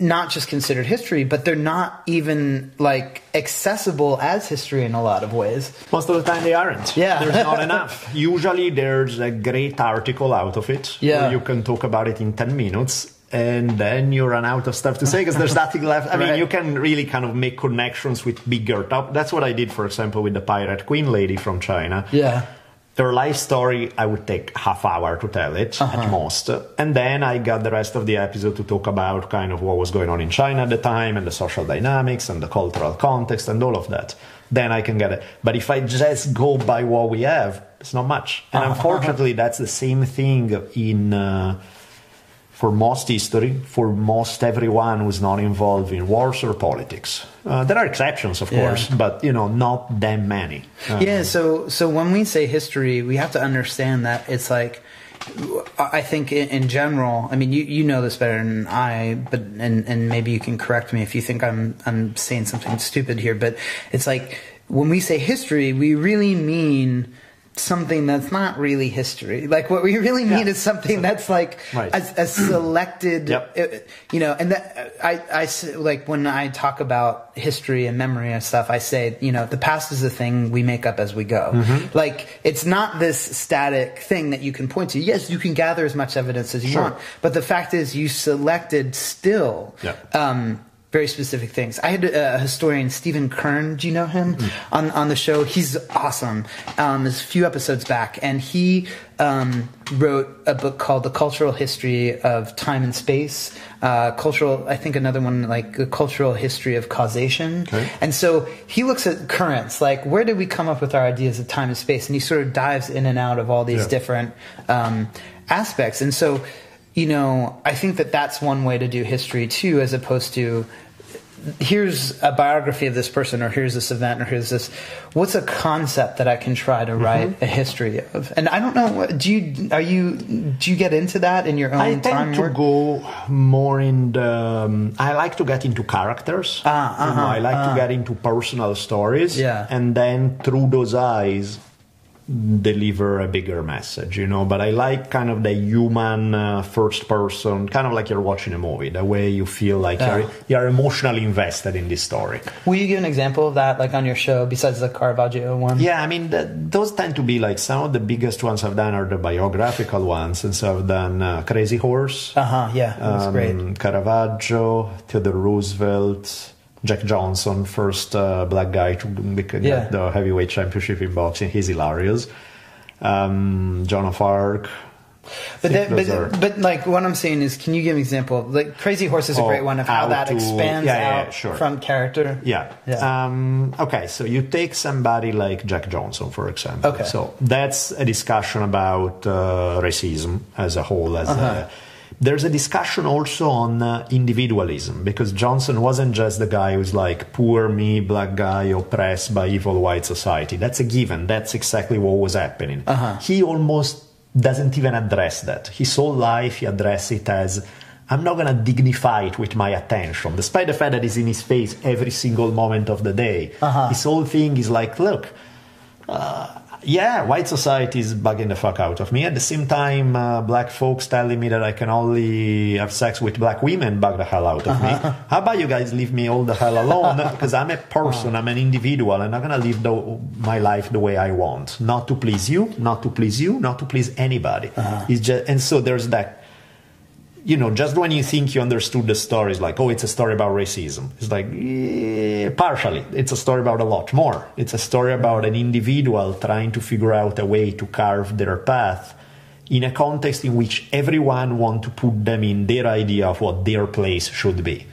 Speaker 1: not just considered history, but they're not even like accessible as history in a lot of ways.
Speaker 2: Most of the time they aren't.
Speaker 1: Yeah.
Speaker 2: There's not enough. Usually there's a great article out of it
Speaker 1: Yeah.
Speaker 2: where you can talk about it in 10 minutes and then you run out of stuff to say because there's nothing left. I mean,
Speaker 1: Right.
Speaker 2: you can really kind of make connections with bigger top. That's what I did, for example, with the pirate queen lady from China.
Speaker 1: Yeah.
Speaker 2: Her life story, I would take half hour to tell it
Speaker 1: Uh-huh.
Speaker 2: at most, and then I got the rest of the episode to talk about kind of what was going on in China at the time and the social dynamics and the cultural context and all of that. Then I can get it. But if I just go by what we have, it's not much. And
Speaker 1: Uh-huh.
Speaker 2: unfortunately, that's the same thing in. Uh, for most history, for most everyone who's not involved in wars or politics. Uh, there are exceptions, of
Speaker 1: Yeah.
Speaker 2: course, but you know, not that many. Uh,
Speaker 1: Yeah, so so when we say history, we have to understand that it's like I think in, in general. I mean, you, you know this better than I, but and and maybe you can correct me if you think I'm I'm saying something stupid here. But it's like when we say history, we really mean something that's not really history. Like what we really mean
Speaker 2: Yeah.
Speaker 1: is something that's like
Speaker 2: Right.
Speaker 1: a, a selected,
Speaker 2: Yep.
Speaker 1: uh, you know, and that I, I like when I talk about history and memory and stuff, I say, you know, the past is a thing we make up as we go.
Speaker 2: Mm-hmm.
Speaker 1: Like it's not this static thing that you can point to. Yes, you can gather as much evidence as you
Speaker 2: Sure.
Speaker 1: want, but the fact is, you selected still.
Speaker 2: Yeah.
Speaker 1: Um, very specific things. I had a historian, Stephen Kern. Do you know him
Speaker 2: Mm-hmm.
Speaker 1: on on the show? He's awesome. Um, there's a few episodes back, and he um, wrote a book called "The Cultural History of Time and Space." Uh, cultural, I think another one like "The Cultural History of Causation."
Speaker 2: Okay.
Speaker 1: And so he looks at currents, like where did we come up with our ideas of time and space, and he sort of dives in and out of all these
Speaker 2: Yeah.
Speaker 1: different um, aspects. And so, you know, I think that that's one way to do history too, as opposed to here's a biography of this person or here's this event or here's this what's a concept that i can try to write
Speaker 2: Mm-hmm.
Speaker 1: a history of and i don't know what do you are you do you get into that in your own time?
Speaker 2: I tend to
Speaker 1: work?
Speaker 2: go more in the. Um, I like to get into characters.
Speaker 1: Ah,
Speaker 2: You know,
Speaker 1: uh-huh,
Speaker 2: I like
Speaker 1: uh.
Speaker 2: to get into personal stories.
Speaker 1: Yeah.
Speaker 2: And then through those eyes, deliver a bigger message. You know, but I like kind of the human uh, first person, kind of like you're watching a movie. The way you feel like
Speaker 1: Yeah.
Speaker 2: you're you're emotionally invested in this story.
Speaker 1: will you give an example of that like on your show besides the caravaggio one
Speaker 2: Yeah, I mean, th those tend to be like some of the biggest ones I've done are the biographical ones, and so I've done uh, Crazy Horse.
Speaker 1: uh-huh yeah that was great
Speaker 2: um, Caravaggio, Theodore Roosevelt, Jack Johnson, first uh, black guy to get
Speaker 1: Yeah.
Speaker 2: the heavyweight championship in boxing. He's hilarious. Um, Joan of Arc.
Speaker 1: But, that, but,
Speaker 2: are-
Speaker 1: but like what I'm saying is, can you give an example? Like Crazy Horse is a
Speaker 2: Oh,
Speaker 1: great one of how
Speaker 2: how
Speaker 1: that
Speaker 2: to-
Speaker 1: expands
Speaker 2: yeah, yeah,
Speaker 1: out
Speaker 2: sure.
Speaker 1: from character.
Speaker 2: Yeah.
Speaker 1: Yeah.
Speaker 2: Um, okay, so you take somebody like Jack Johnson, for example.
Speaker 1: Okay.
Speaker 2: So that's a discussion about uh, racism as a whole. As
Speaker 1: Uh-huh.
Speaker 2: a, there's a discussion also on uh, individualism because Johnson wasn't just the guy who's like poor me, black guy oppressed by evil white society. That's a given. That's exactly what was happening.
Speaker 1: Uh-huh.
Speaker 2: He almost doesn't even address that. His whole life he addresses it as I'm not gonna dignify it with my attention, despite the fact that it's in his face every single moment of the day.
Speaker 1: Uh-huh.
Speaker 2: His whole thing is like, look, uh, yeah, white society is bugging the fuck out of me. At the same time, uh, black folks telling me that I can only have sex with black women bug the hell out of me. How about you guys leave me all the hell alone? Because I'm a person, I'm an individual, and I'm gonna live the, my life the way I want, not to please you, not to please you, not to please anybody. It's just, and so there's that you know, just when you think you understood the story, it's like, oh, it's a story about racism. It's like, eh, partially. It's a story about a lot more. It's a story about an individual trying to figure out a way to carve their path in a context in which everyone want to put them in their idea of what their place should be.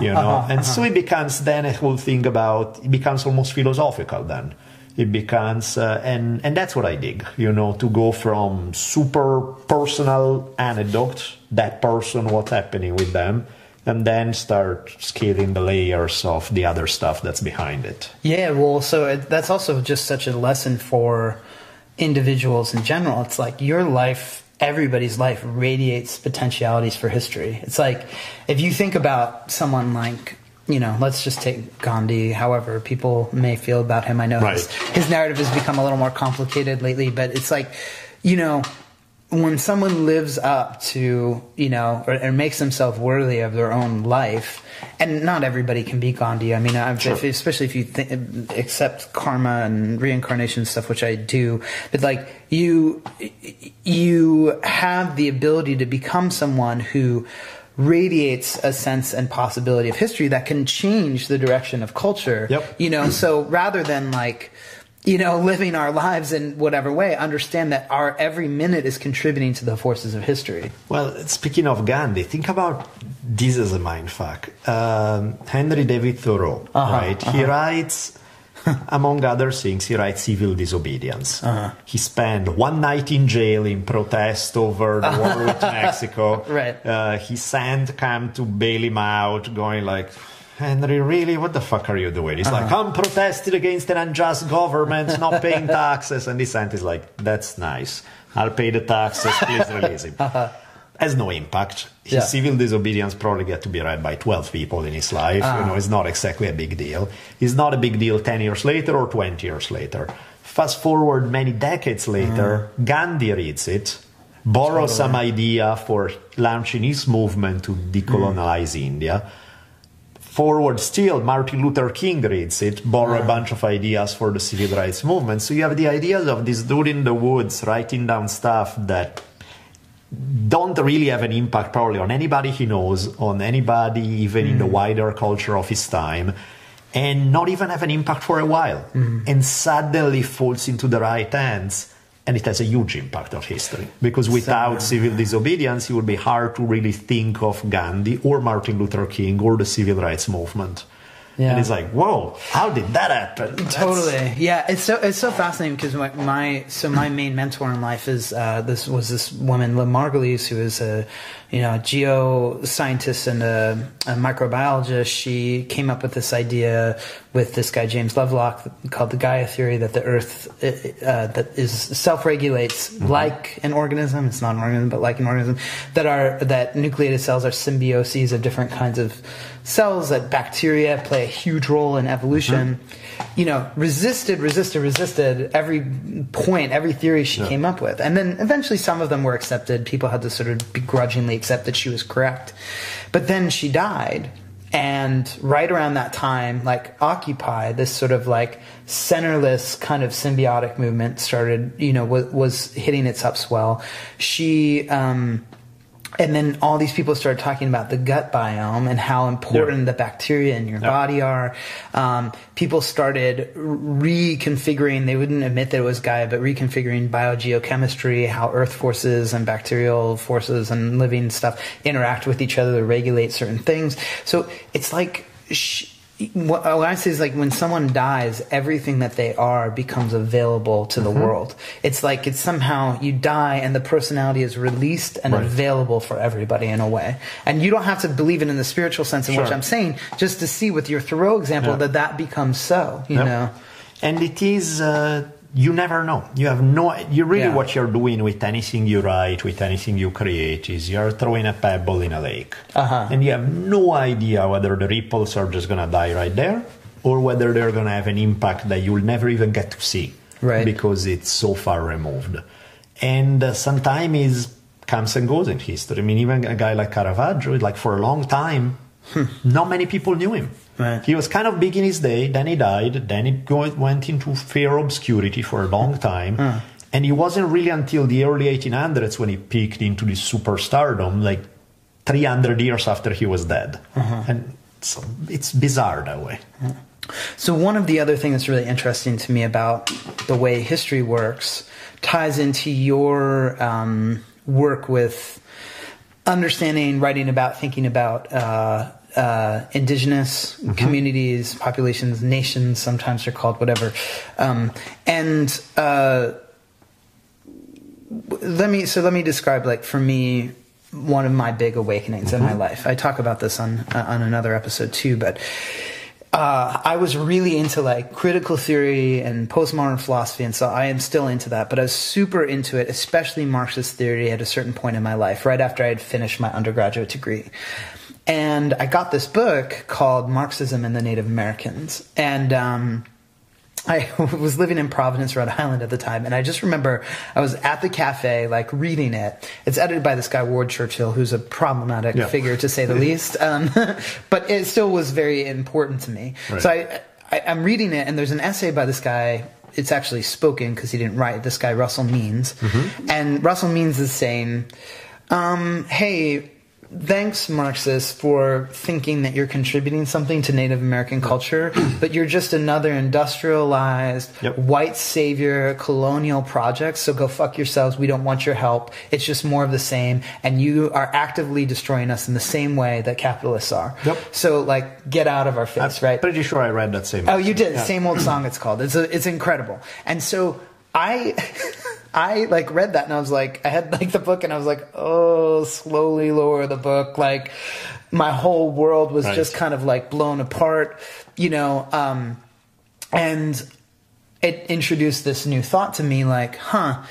Speaker 2: you know, and so it becomes then a whole thing about it becomes almost philosophical. Then it becomes, uh, and and that's what I dig. You know, to go from super personal anecdote, that person, what's happening with them, and then start scaling the layers of the other stuff that's behind it.
Speaker 1: Yeah, well, so it, that's also just such a lesson for individuals in general. It's like your life, everybody's life radiates potentialities for history. It's like if you think about someone like, you know, let's just take Gandhi, however people may feel about him. I know his,
Speaker 2: Right.
Speaker 1: his narrative has become a little more complicated lately, but it's like, you know, when someone lives up to you know or, or makes themselves worthy of their own life and not everybody can be gandhi i mean I've, if, especially if you th- accept karma and reincarnation stuff which i do but like you you have the ability to become someone who radiates a sense and possibility of history that can change the direction of culture
Speaker 2: Yep.
Speaker 1: you know so rather than like you know, living our lives in whatever way, understand that our every minute is contributing to the forces of history.
Speaker 2: Well, speaking of Gandhi, think about this as a mindfuck. Um, Henry David Thoreau,
Speaker 1: Uh-huh,
Speaker 2: right? He writes among other things, he writes civil disobedience. Uh-huh. He spent one night in jail in protest over the war with Mexico.
Speaker 1: Right.
Speaker 2: Uh, his son came to bail him out, going like, Henry, really, what the fuck are you doing? He's uh-huh. like, I'm protesting against an unjust government, not paying taxes. And his son is like, that's nice. I'll pay the taxes, please release him. Uh-huh has no impact. His yeah. civil disobedience probably get to be read by 12 people in his life. You ah. know, it's not exactly a big deal. It's not a big deal 10 years later or 20 years later. Fast forward many decades later, mm. Gandhi reads it, borrows totally. some idea for launching his movement to decolonize mm. India. Forward still, Martin Luther King reads it, borrow a ah. bunch of ideas for the civil rights movement. So you have the ideas of this dude in the woods writing down stuff that don't really have an impact probably on anybody he knows, on anybody even mm. in the mm. wider culture of his time, and not even have an impact for a while, mm. and suddenly falls into the right hands. And it has a huge impact on history because without so, civil disobedience, it would be hard to really think of Gandhi or Martin Luther King or the civil rights movement. Yeah. And he's like, whoa, how did that happen?
Speaker 1: Totally. That's... Yeah, it's so it's so fascinating because my, my, so my main mentor in life is uh, this was this woman, Lynn Margulis, who is a you know, a geoscientist and a, a, microbiologist, she came up with this idea with this guy James Lovelock called the Gaia theory that the Earth uh, that is self-regulates mm-hmm. like an organism. It's not an organism, but like an organism. That are that nucleated cells are symbioses of different kinds of cells. That bacteria play a huge role in evolution. Mm-hmm you know, resisted, resisted, resisted every point, every theory she yeah. came up with. And then eventually some of them were accepted. People had to sort of begrudgingly accept that she was correct. But then she died. And right around that time, like Occupy, this sort of like centerless kind of symbiotic movement started, you know, was, was hitting its upswell. She, um, and then all these people started talking about the gut biome and how important the bacteria in your body are. Um, people started reconfiguring, they wouldn't admit that it was Gaia, but reconfiguring biogeochemistry, how earth forces and bacterial forces and living stuff interact with each other to regulate certain things. So it's like, what, I say is like when someone dies, everything that they are becomes available to the mm-hmm. world. It's like it's somehow you die and the personality is released and right. available for everybody in a way. And you don't have to believe it in the spiritual sense in sure. which I'm saying, just to see with your Thoreau example yeah. that that becomes so, you yep. know.
Speaker 2: And it is uh, you never know. You have no. You really yeah. what you're doing with anything you write, with anything you create, is you're throwing a pebble in a lake, uh-huh. and you have no idea whether the ripples are just gonna die right there, or whether they're gonna have an impact that you'll never even get to see,
Speaker 1: right?
Speaker 2: Because it's so far removed, and uh, sometimes it comes and goes in history. I mean, even a guy like Caravaggio, like for a long time, hmm. not many people knew him. Right. He was kind of big in his day, then he died, then he went into fair obscurity for a long time. Uh. And it wasn't really until the early 1800s when he peaked into this superstardom, like 300 years after he was dead. Uh-huh. And so it's bizarre that way. Uh-huh.
Speaker 1: So, one of the other things that's really interesting to me about the way history works ties into your um, work with understanding, writing about, thinking about uh, uh, indigenous mm-hmm. communities, populations, nations, sometimes they're called whatever. Um, and uh, let me so let me describe like for me one of my big awakenings mm-hmm. in my mm-hmm. life. I talk about this on uh, on another episode too, but. Uh, I was really into like critical theory and postmodern philosophy, and so I am still into that. But I was super into it, especially Marxist theory, at a certain point in my life, right after I had finished my undergraduate degree. And I got this book called Marxism and the Native Americans. And um, I was living in Providence, Rhode Island at the time, and I just remember I was at the cafe, like reading it. It's edited by this guy Ward Churchill, who's a problematic yeah. figure to say the least, um, but it still was very important to me. Right. So I, I, I'm reading it, and there's an essay by this guy it's actually spoken because he didn't write. This guy Russell Means, mm-hmm. and Russell Means is saying, um, "Hey, thanks marxists for thinking that you're contributing something to native american culture but you're just another industrialized
Speaker 2: Yep.
Speaker 1: white savior colonial project so go fuck yourselves we don't want your help it's just more of the same and you are actively destroying us in the same way that capitalists are
Speaker 2: Yep.
Speaker 1: so like get out of our face
Speaker 2: I'm
Speaker 1: right
Speaker 2: pretty sure I read that same.
Speaker 1: Oh, you did.
Speaker 2: Yeah.
Speaker 1: Same old song. It's called. It's a, it's incredible. And so I, I like read that and I was like, I had like the book and I was like, oh, slowly lower the book. Like my whole world was
Speaker 2: Right.
Speaker 1: just kind of like blown apart, you know. Um, and it introduced this new thought to me, like, huh,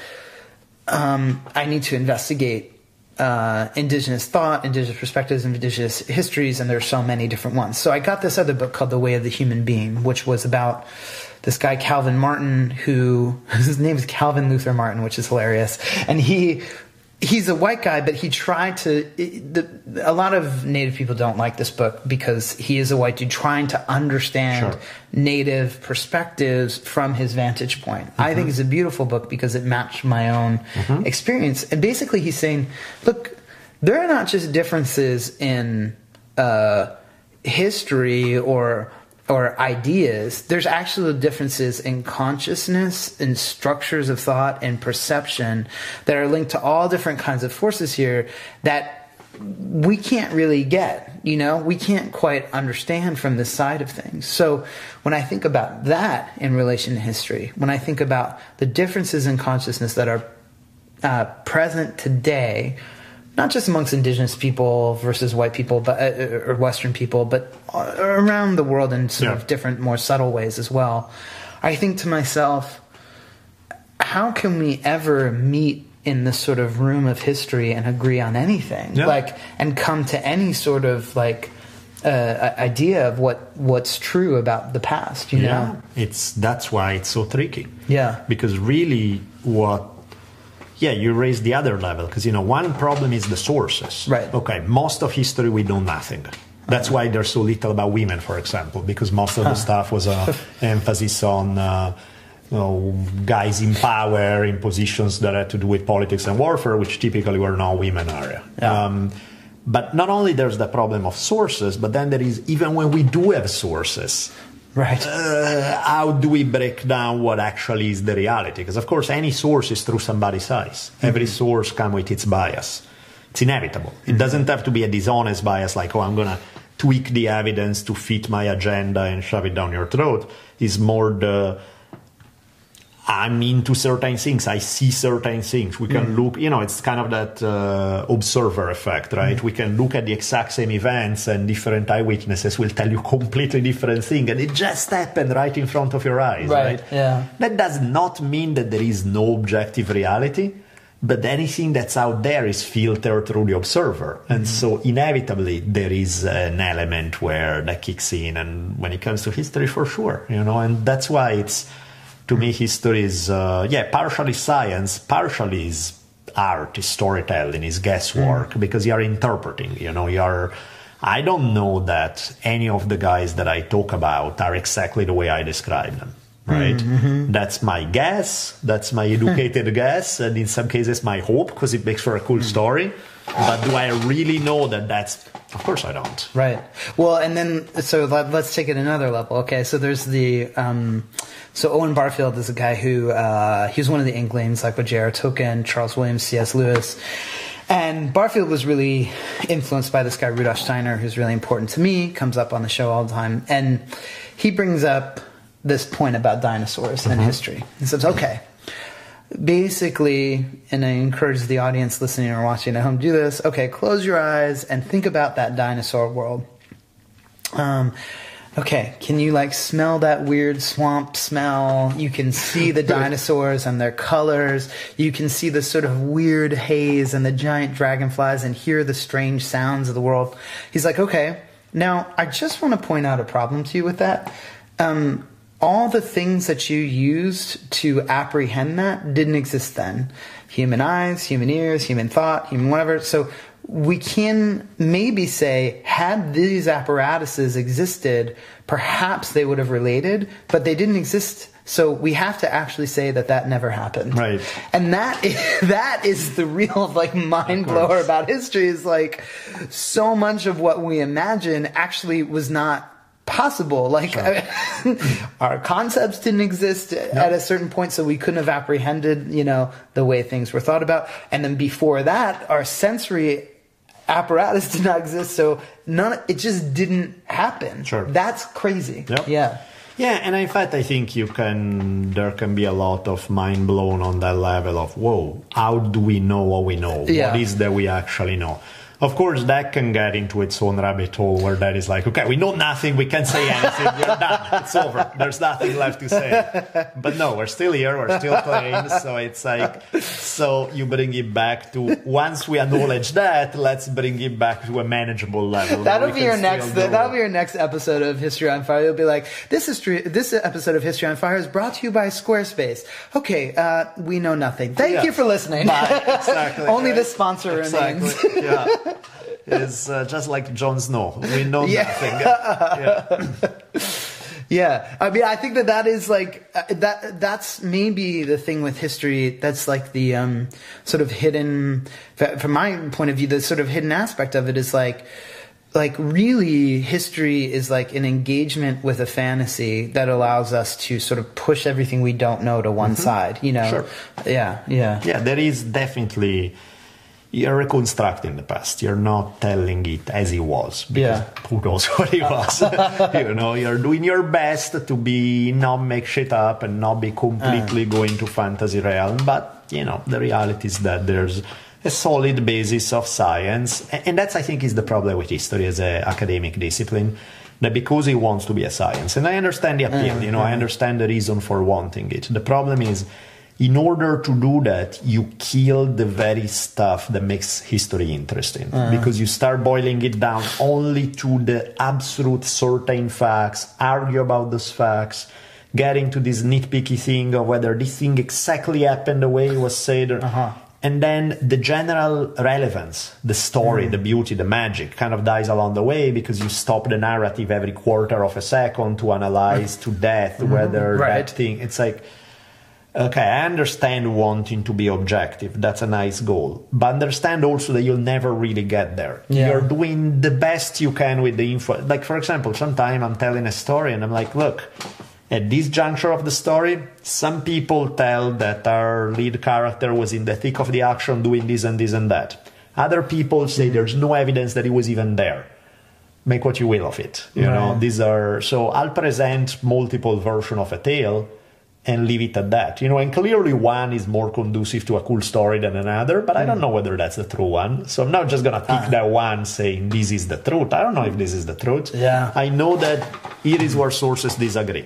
Speaker 1: um, I need to investigate uh, indigenous thought, indigenous perspectives, indigenous histories, and there's so many different ones. So I got this other book called The Way of the Human Being, which was about this guy Calvin Martin, who his name is Calvin Luther Martin, which is hilarious, and he. He's a white guy, but he tried to. It, the, a lot of Native people don't like this book because he is a white dude trying to understand
Speaker 2: Sure.
Speaker 1: native perspectives from his vantage point. I think it's a beautiful book because it matched my own experience. And basically, he's saying, look, there are not just differences in uh, history or or ideas. There's actually differences in consciousness, in structures of thought, and perception that are linked to all different kinds of forces here that we can't really get you know we can't quite understand from this side of things so when i think about that in relation to history when i think about the differences in consciousness that are uh, present today not just amongst indigenous people versus white people but uh, or western people but uh, around the world in sort
Speaker 2: Yeah.
Speaker 1: of different more subtle ways as well i think to myself how can we ever meet in this sort of room of history and agree on anything
Speaker 2: Yeah.
Speaker 1: like and come to any sort of like uh, idea of what what's true about the past you
Speaker 2: Yeah,
Speaker 1: know
Speaker 2: it's that's why it's so tricky.
Speaker 1: Yeah.
Speaker 2: because really, what? Yeah, you raise the other level because you know one problem is the sources.
Speaker 1: Right.
Speaker 2: Okay, most of history we know nothing. That's why there's so little about women, for example, because most of the stuff was an emphasis on. Uh, you know, guys in power in positions that had to do with politics and warfare, which typically were not women area.
Speaker 1: Yeah.
Speaker 2: Um, but not only there's the problem of sources, but then there is even when we do have sources,
Speaker 1: right
Speaker 2: uh, how do we break down what actually is the reality? Because of course, any source is through somebody's eyes. Every source comes with its bias. It's inevitable. It doesn't have to be a dishonest bias, like oh, I'm gonna tweak the evidence to fit my agenda and shove it down your throat. It's more the I'm into certain things. I see certain things. We can mm. look, you know, it's kind of that uh, observer effect, right? Mm. We can look at the exact same events and different eyewitnesses will tell you completely different thing, and it just happened right in front of your eyes,
Speaker 1: Right,
Speaker 2: right?
Speaker 1: yeah.
Speaker 2: That does not mean that there is no objective reality, but anything that's out there is filtered through the observer, and mm-hmm. so inevitably there is an element where that kicks in. And when it comes to history, for sure, you know, and that's why it's to me history is uh, yeah partially science partially is art is storytelling is guesswork because you are interpreting you know you are i don't know that any of the guys that i talk about are exactly the way i describe them right? That's my guess that's my educated guess and in some cases my hope because it makes for a cool story. But do i really know that that's of course i don't.
Speaker 1: Right. Well, and then so let, us take it another level. Okay, so there's the um, so Owen Barfield is a guy who uh, he was one of the Inklings, like with J.R. Tolkien, Charles Williams, C.S. Lewis, and Barfield was really influenced by this guy Rudolf Steiner, who's really important to me. Comes up on the show all the time, and he brings up this point about dinosaurs and history. He says, okay. Basically, and I encourage the audience listening or watching at home do this. Okay, close your eyes and think about that dinosaur world. Um, okay, can you like smell that weird swamp smell? You can see the dinosaurs and their colors. You can see the sort of weird haze and the giant dragonflies and hear the strange sounds of the world. He's like, okay, now I just want to point out a problem to you with that. Um, all the things that you used to apprehend that didn't exist then. Human eyes, human ears, human thought, human whatever. So we can maybe say, had these apparatuses existed, perhaps they would have related, but they didn't exist. So we have to actually say that that never happened.
Speaker 2: Right.
Speaker 1: And that is, that is the real like mind blower about history is like so much of what we imagine actually was not possible. Like sure. our concepts didn't exist at a certain point, so we couldn't have apprehended, you know, the way things were thought about. And then before that, our sensory apparatus did not exist, so none. It just didn't happen.
Speaker 2: Sure,
Speaker 1: that's crazy.
Speaker 2: Yep.
Speaker 1: Yeah.
Speaker 2: Yeah, and in fact, I think you can. There can be a lot of mind blown on that level of whoa. How do we know what we know?
Speaker 1: Yeah.
Speaker 2: What is that we actually know? Of course, that can get into its own rabbit hole where that is like, okay, we know nothing, we can't say anything, you're done, it's over, there's nothing left to say. But no, we're still here, we're still playing, so it's like, so you bring it back to, once we acknowledge that, let's bring it back to a manageable level.
Speaker 1: That'll be your next, that'll be your next episode of History on Fire. You'll be like, this history, this episode of History on Fire is brought to you by Squarespace. Okay, uh, we know nothing. Thank
Speaker 2: Yeah.
Speaker 1: you for listening.
Speaker 2: Bye. Exactly.
Speaker 1: Only
Speaker 2: right?
Speaker 1: the sponsor
Speaker 2: Exactly.
Speaker 1: remains.
Speaker 2: yeah. It's uh, just like Jon Snow. We know
Speaker 1: Yeah.
Speaker 2: nothing. Yeah.
Speaker 1: Yeah, I mean, I think that that is like uh, that. That's maybe the thing with history. That's like the um, sort of hidden, from my point of view, the sort of hidden aspect of it is like, like really, history is like an engagement with a fantasy that allows us to sort of push everything we don't know to one side. You know.
Speaker 2: Sure.
Speaker 1: yeah, yeah,
Speaker 2: Yeah, there is definitely. You're reconstructing the past. You're not telling it as it was. Because
Speaker 1: Yeah.
Speaker 2: Who knows what it was? you know, you're doing your best to be not make shit up and not be completely
Speaker 1: Uh.
Speaker 2: going to fantasy realm. But you know, the reality is that there's a solid basis of science, and that's I think is the problem with history as an academic discipline. That because it wants to be a science, and I understand the appeal. You know, I understand the reason for wanting it. The problem is in order to do that, you kill the very stuff that makes history interesting uh-huh. because you start boiling it down only to the absolute certain facts, argue about those facts, get into this nitpicky thing of whether this thing exactly happened the way it was said. Or, uh-huh. And then the general relevance, the story, mm. the beauty, the magic kind of dies along the way because you stop the narrative every quarter of a second to analyze mm. to death mm-hmm. whether
Speaker 1: Right.
Speaker 2: that thing. It's like, Okay, I understand wanting to be objective. That's a nice goal. But understand also that you'll never really get there.
Speaker 1: Yeah.
Speaker 2: You're doing the best you can with the info. Like, for example, sometime I'm telling a story and I'm like, look, at this juncture of the story, some people tell that our lead character was in the thick of the action doing this and this and that. Other people say there's no evidence that he was even there make what you will of it. You know, these are so I'll present multiple version of a tale and leave it at that. You know, and clearly one is more conducive to a cool story than another, but
Speaker 1: Mm.
Speaker 2: I don't know whether that's the true one. So I'm not just gonna
Speaker 1: Ah.
Speaker 2: pick that one saying this is the truth. I don't know if this is the truth.
Speaker 1: Yeah.
Speaker 2: I know that it is where sources disagree.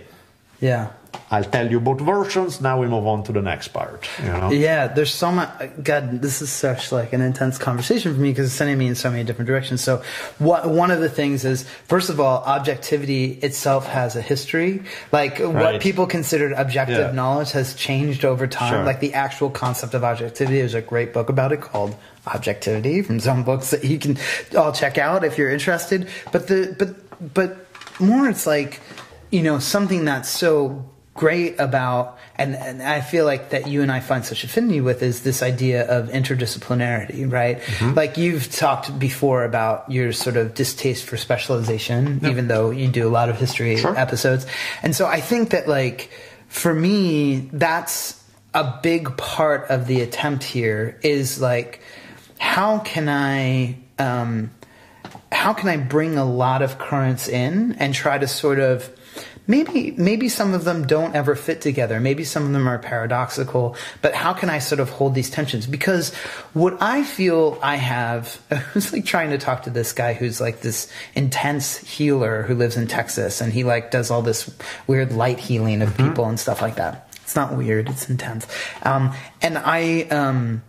Speaker 1: Yeah.
Speaker 2: I'll tell you both versions. Now we move on to the next part. You know?
Speaker 1: Yeah, there's so much. God, this is such like an intense conversation for me because it's sending me in so many different directions. So, what one of the things is, first of all, objectivity itself has a history. Like what people considered objective
Speaker 2: Yeah.
Speaker 1: knowledge has changed over time.
Speaker 2: Sure.
Speaker 1: Like the actual concept of objectivity. There's a great book about it called Objectivity from some books that you can all check out if you're interested. But the but but more, it's like you know something that's so great about and, and I feel like that you and I find such affinity with is this idea of interdisciplinarity, right? Like you've talked before about your sort of distaste for specialization, even though you do a lot of history
Speaker 2: Sure.
Speaker 1: episodes. And so I think that like for me, that's a big part of the attempt here is like how can I um how can I bring a lot of currents in and try to sort of maybe maybe some of them don't ever fit together. Maybe some of them are paradoxical but how can I sort of hold these tensions? Because what I feel I have I was like trying to talk to this guy who's like this intense healer who lives in Texas and he like does all this weird light healing of people and stuff like that. It's not weird it's intense. Um, and I um,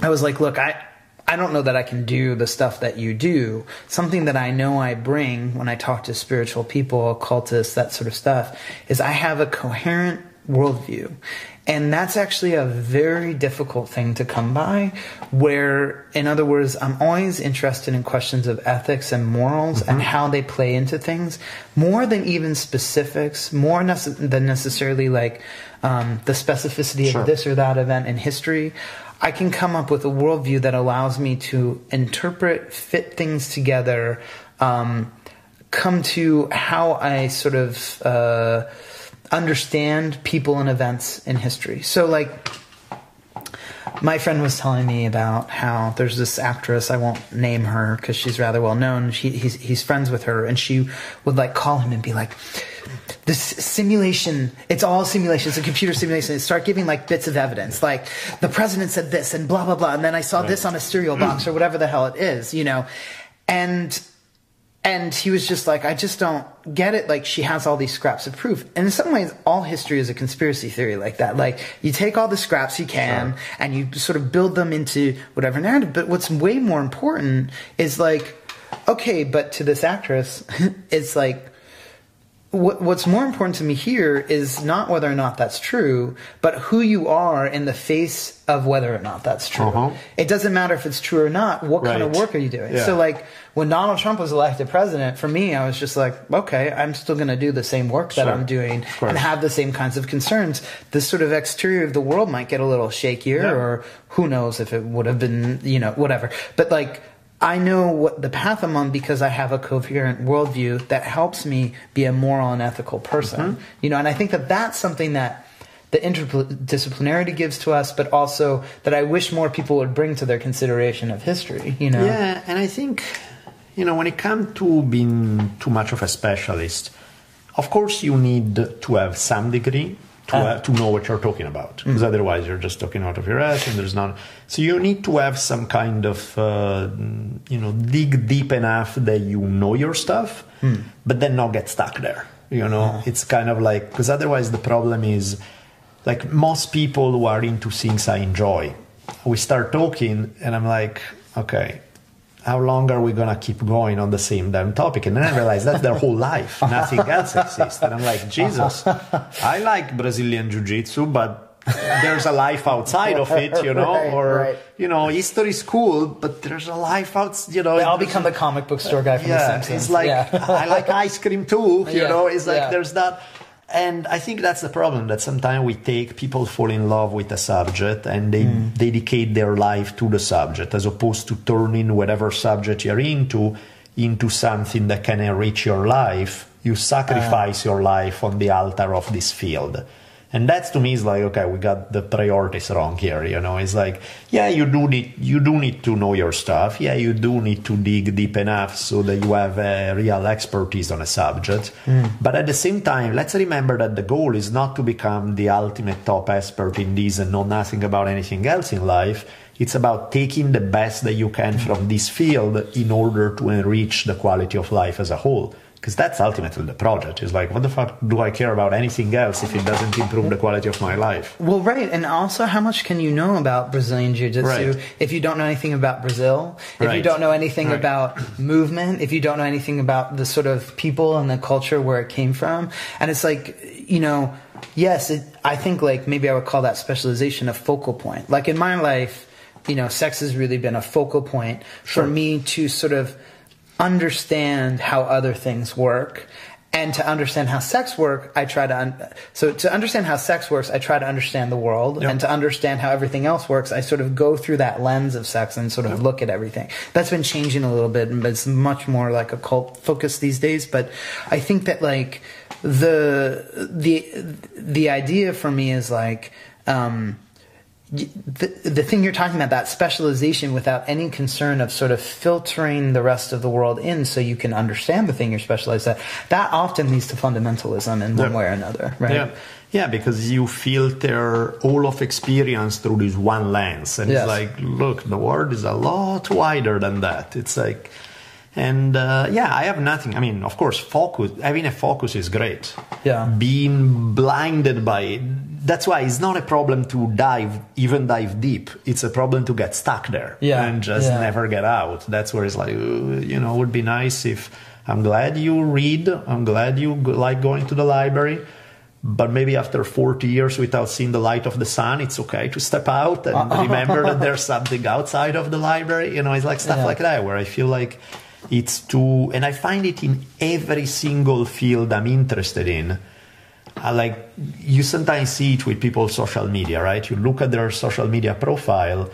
Speaker 1: I was like, look, I I don't know that I can do the stuff that you do. Something that I know I bring when I talk to spiritual people, occultists, that sort of stuff, is I have a coherent worldview. And that's actually a very difficult thing to come by, where, in other words, I'm always interested in questions of ethics and morals mm-hmm. and how they play into things, more than even specifics, more nece- than necessarily like um, the specificity sure. of this or that event in history. I can come up with a worldview that allows me to interpret, fit things together, um, come to how I sort of. Uh, understand people and events in history. So, like, my friend was telling me about how there's this actress, I won't name her because she's rather well known. He, he's, he's friends with her, and she would like call him and be like, this simulation, it's all simulation, it's a computer simulation. And start giving like bits of evidence, like the president said this and blah, blah, blah. And then I saw right. this on a cereal box or whatever the hell it is, you know? And and he was just like, I just don't get it. Like, she has all these scraps of proof. And in some ways, all history is a conspiracy theory like that. Like, you take all the scraps you can sure. and you sort of build them into whatever narrative. But what's way more important is like, okay, but to this actress, it's like, what's more important to me here is not whether or not that's true, but who you are in the face of whether or not that's true. Uh-huh. It doesn't matter if it's true or not. What right. kind of work are you doing? Yeah. So, like, when Donald Trump was elected president, for me, I was just like, okay, I'm still going to do the same work that sure. I'm doing and have the same kinds of concerns. The sort of exterior of the world might get a little shakier, yeah. or who knows if it would have been, you know, whatever. But, like, I know what the path I'm on because I have a coherent worldview that helps me be a moral and ethical person. Mm-hmm. You know, and I think that that's something that the interdisciplinarity gives to us, but also that I wish more people would bring to their consideration of history. You know.
Speaker 2: Yeah, and I think you know when it comes to being too much of a specialist, of course you need to have some degree to, uh, to know what you're talking about because mm. otherwise you're just talking out of your ass and there's not so you need to have some kind of uh, you know dig deep enough that you know your stuff mm. but then not get stuck there you know uh. it's kind of like because otherwise the problem is like most people who are into things i enjoy we start talking and i'm like okay how long are we going to keep going on the same damn topic? And then I realized that's their whole life. Nothing else exists. And I'm like, Jesus, I like Brazilian Jiu Jitsu, but there's a life outside of it, you know, right, or, right. you know, history is cool, but there's a life outside, you know.
Speaker 1: I'll become the comic book store guy from
Speaker 2: yeah,
Speaker 1: The Simpsons.
Speaker 2: It's like, yeah. I like ice cream too, you yeah, know, it's like yeah. there's that and I think that's the problem that sometimes we take people fall in love with a subject and they mm. dedicate their life to the subject as opposed to turning whatever subject you're into into something that can enrich your life. You sacrifice uh. your life on the altar of this field and that's to me is like okay we got the priorities wrong here you know? It's like yeah you do need you do need to know your stuff. Yeah you do need to dig deep enough so that you have a real expertise on a subject. Mm. but at the same time let's remember that the goal is not to become the ultimate top expert in this and know nothing about anything else in life. It's about taking the best that you can from this field in order to enrich the quality of life as a whole because that's ultimately the project is like what the fuck do i care about anything else if it doesn't improve the quality of my life
Speaker 1: well right and also how much can you know about brazilian jiu-jitsu right. if you don't know anything about brazil if right. you don't know anything right. about movement if you don't know anything about the sort of people and the culture where it came from and it's like you know yes it, i think like maybe i would call that specialization a focal point like in my life you know sex has really been a focal point sure. for me to sort of understand how other things work and to understand how sex work i try to un- so to understand how sex works i try to understand the world yep. and to understand how everything else works i sort of go through that lens of sex and sort of yep. look at everything that's been changing a little bit but it's much more like a cult focus these days but i think that like the the the idea for me is like um the, the thing you're talking about, that specialization without any concern of sort of filtering the rest of the world in so you can understand the thing you're specialized at, that often leads to fundamentalism in one way or another, right?
Speaker 2: Yeah. Yeah, because you filter all of experience through this one lens. And yes. it's like, look, the world is a lot wider than that. It's like, and uh, yeah, I have nothing. I mean, of course, focus, having a focus is great.
Speaker 1: Yeah.
Speaker 2: Being blinded by it that's why it's not a problem to dive, even dive deep. It's a problem to get stuck there
Speaker 1: yeah.
Speaker 2: and just
Speaker 1: yeah.
Speaker 2: never get out. That's where it's like, uh, you know, it would be nice if I'm glad you read. I'm glad you like going to the library. but maybe after 40 years without seeing the light of the sun, it's okay to step out and remember that there's something outside of the library. You know, it's like stuff
Speaker 1: Yeah.
Speaker 2: like that where I feel like it's too, and I find it in every single field I'm interested in. I like you sometimes see it with people's social media, right? You look at their social media profile,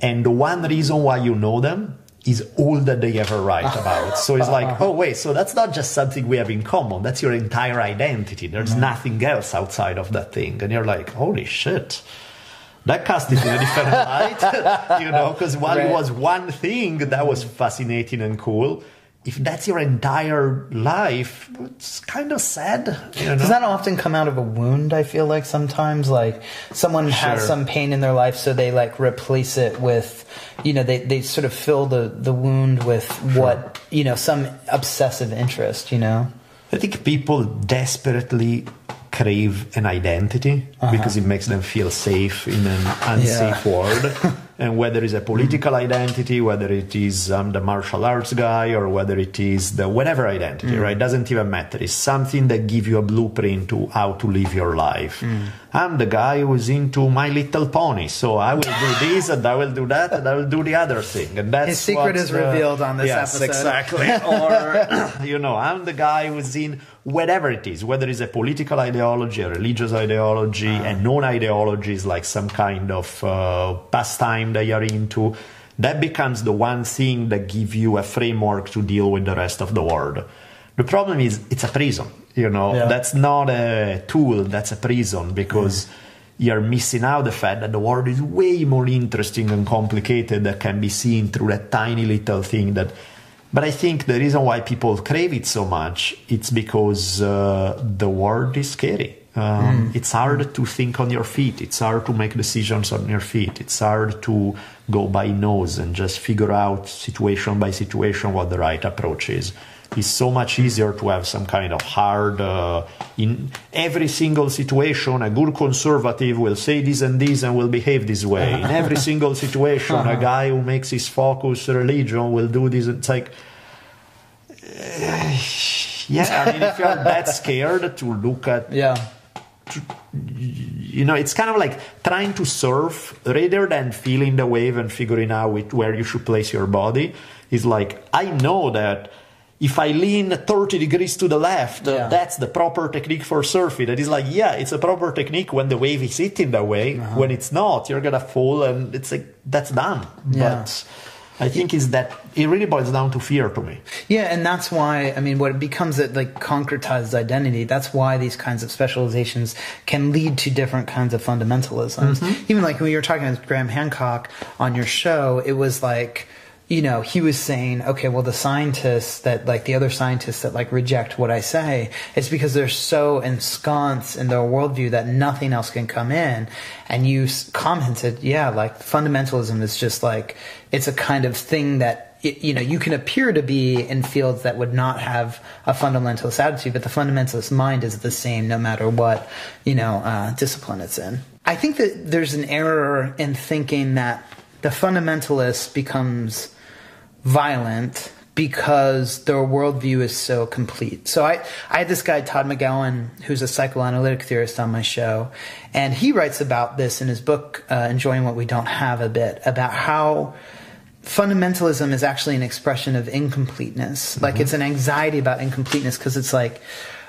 Speaker 2: and the one reason why you know them is all that they ever write about. So it's like, oh wait, so that's not just something we have in common. That's your entire identity. There's mm. nothing else outside of that thing, and you're like, holy shit. That cast it in a different light, you know, because while it was one thing that was fascinating and cool, if that's your entire life, it's kind of sad, you know.
Speaker 1: Does that often come out of a wound? I feel like sometimes, like someone has some pain in their life, so they like replace it with, you know, they, they sort of fill the, the wound with what, you know, some obsessive interest, you know?
Speaker 2: I think people desperately crave an identity
Speaker 1: Uh-huh.
Speaker 2: because it makes them feel safe in an unsafe world. and whether it's a political identity, whether it is um, the martial arts guy, or whether it is the whatever identity,
Speaker 1: Mm.
Speaker 2: right? Doesn't even matter. It's something that gives you a blueprint to how to live your life.
Speaker 1: Mm.
Speaker 2: I'm the guy who's into My Little Pony, so I will do this and I will do that and I will do the other thing. And that's
Speaker 1: His secret is
Speaker 2: the-
Speaker 1: revealed on this
Speaker 2: yes,
Speaker 1: episode.
Speaker 2: exactly. or you know, I'm the guy who's in whatever it is, whether it's a political ideology, a religious ideology,
Speaker 1: Uh-huh.
Speaker 2: a known ideology is like some kind of uh, pastime that you're into. That becomes the one thing that gives you a framework to deal with the rest of the world. The problem is it's a prison. You know,
Speaker 1: Yeah.
Speaker 2: that's not a tool. That's a prison because you're missing out the fact that the world is way more interesting and complicated that can be seen through that tiny little thing that but i think the reason why people crave it so much it's because uh, the world is scary. Um, it's hard to think on your feet. It's hard to make decisions on your feet. It's hard to go by nose and just figure out situation by situation what the right approach is it's so much easier to have some kind of hard uh, in every single situation a good conservative will say this and this and will behave this way in every single situation a guy who makes his focus religion will do this it's like uh, yeah i mean if you're that scared to look at
Speaker 1: Yeah.
Speaker 2: To, you know it's kind of like trying to surf rather than feeling the wave and figuring out where you should place your body is like i know that if i lean 30 degrees to the left uh,
Speaker 1: Yeah.
Speaker 2: that's the proper technique for surfing that is like yeah it's a proper technique when the wave is hitting that way
Speaker 1: Uh-huh.
Speaker 2: when it's not you're gonna fall and it's like that's done
Speaker 1: Yeah.
Speaker 2: but i think is that it really boils down to fear to me
Speaker 1: Yeah, and that's why I mean, what it becomes a like concretized identity. That's why these kinds of specializations can lead to different kinds of fundamentalisms. Even like when you were talking with Graham Hancock on your show, it was like. You know, he was saying, okay, well, the scientists that, like, the other scientists that, like, reject what I say, it's because they're so ensconced in their worldview that nothing else can come in. And you commented, yeah, like, fundamentalism is just like, it's a kind of thing that you know, you can appear to be in fields that would not have a fundamentalist attitude, but the fundamentalist mind is the same no matter what, you know, uh, discipline it's in. I think that there's an error in thinking that the fundamentalist becomes violent because their worldview is so complete. So I, I had this guy, Todd McGowan, who's a psychoanalytic theorist on my show, and he writes about this in his book, uh, Enjoying What We Don't Have a bit, about how fundamentalism is actually an expression of incompleteness. Like it's an anxiety about incompleteness because it's like,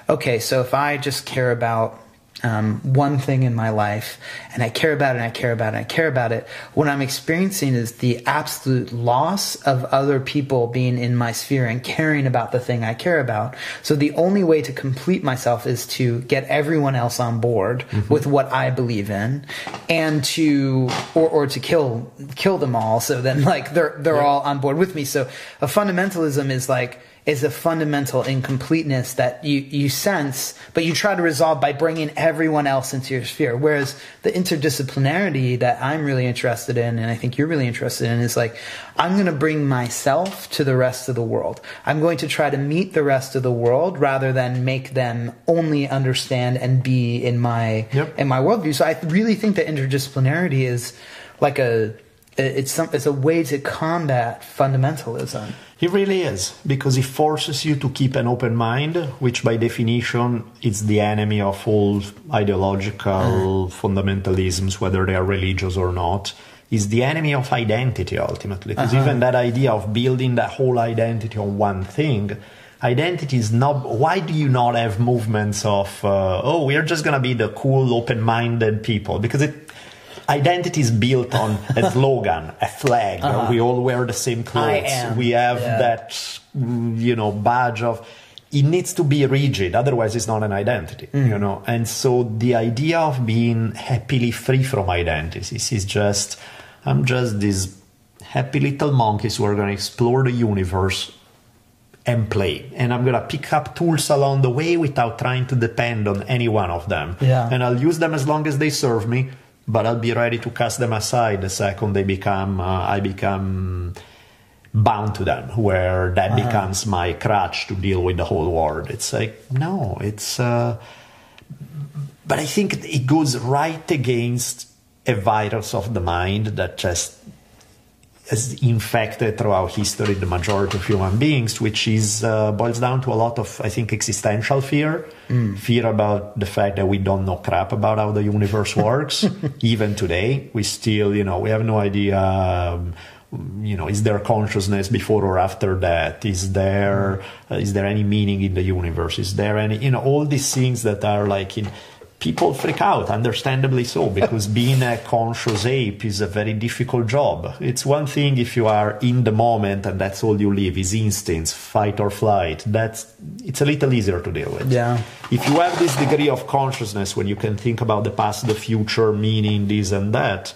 Speaker 1: okay, so if I just care about um, one thing in my life and I care about it and I care about it and I care about it, what I'm experiencing is the absolute loss of other people being in my sphere and caring about the thing I care about. So the only way to complete myself is to get everyone else on board with what I believe in and to, or, or to kill, kill them all. So then like they're, they're all on board with me. So a fundamentalism is like, is a fundamental incompleteness that you, you sense, but you try to resolve by bringing everyone else into your sphere. Whereas the interdisciplinarity that I'm really interested in, and I think you're really interested in, is like, I'm going to bring myself to the rest of the world. I'm going to try to meet the rest of the world rather than make them only understand and be in my,
Speaker 2: Yep.
Speaker 1: in my worldview. So I really think that interdisciplinarity is like a, it's some it's a way to combat fundamentalism.
Speaker 2: It really is because he forces you to keep an open mind, which by definition is the enemy of all ideological mm. fundamentalisms, whether they are religious or not. Is the enemy of identity ultimately, because uh-huh. even that idea of building that whole identity on one thing identity is not why do you not have movements of uh, oh we are just going to be the cool open-minded people because it identity is built on a slogan, a flag. Uh-huh. We all wear the same clothes. We have yeah. that, you know, badge of. It needs to be rigid, otherwise it's not an identity, mm. you know. And so the idea of being happily free from identities is just, I'm just these happy little monkeys who are going to explore the universe and play. And I'm gonna pick up tools along the way without trying to depend on any one of them.
Speaker 1: Yeah.
Speaker 2: And I'll use them as long as they serve me but I'll be ready to cast them aside the second they become uh, I become bound to them, where that uh-huh. becomes my crutch to deal with the whole world. It's like no, it's. Uh, but I think it goes right against a virus of the mind that just has infected throughout history the majority of human beings, which is uh, boils down to a lot of, I think, existential fear, mm. fear about the fact that we don't know crap about how the universe works. Even today, we still, you know, we have no idea. Um, you know, is there consciousness before or after that? Is there mm. uh, is there any meaning in the universe? Is there any, you know, all these things that are like in people freak out, understandably so, because being a conscious ape is a very difficult job. It's one thing if you are in the moment and that's all you live is instincts, fight or flight. That's it's a little easier to deal with.
Speaker 1: Yeah.
Speaker 2: If you have this degree of consciousness when you can think about the past, the future, meaning this and that,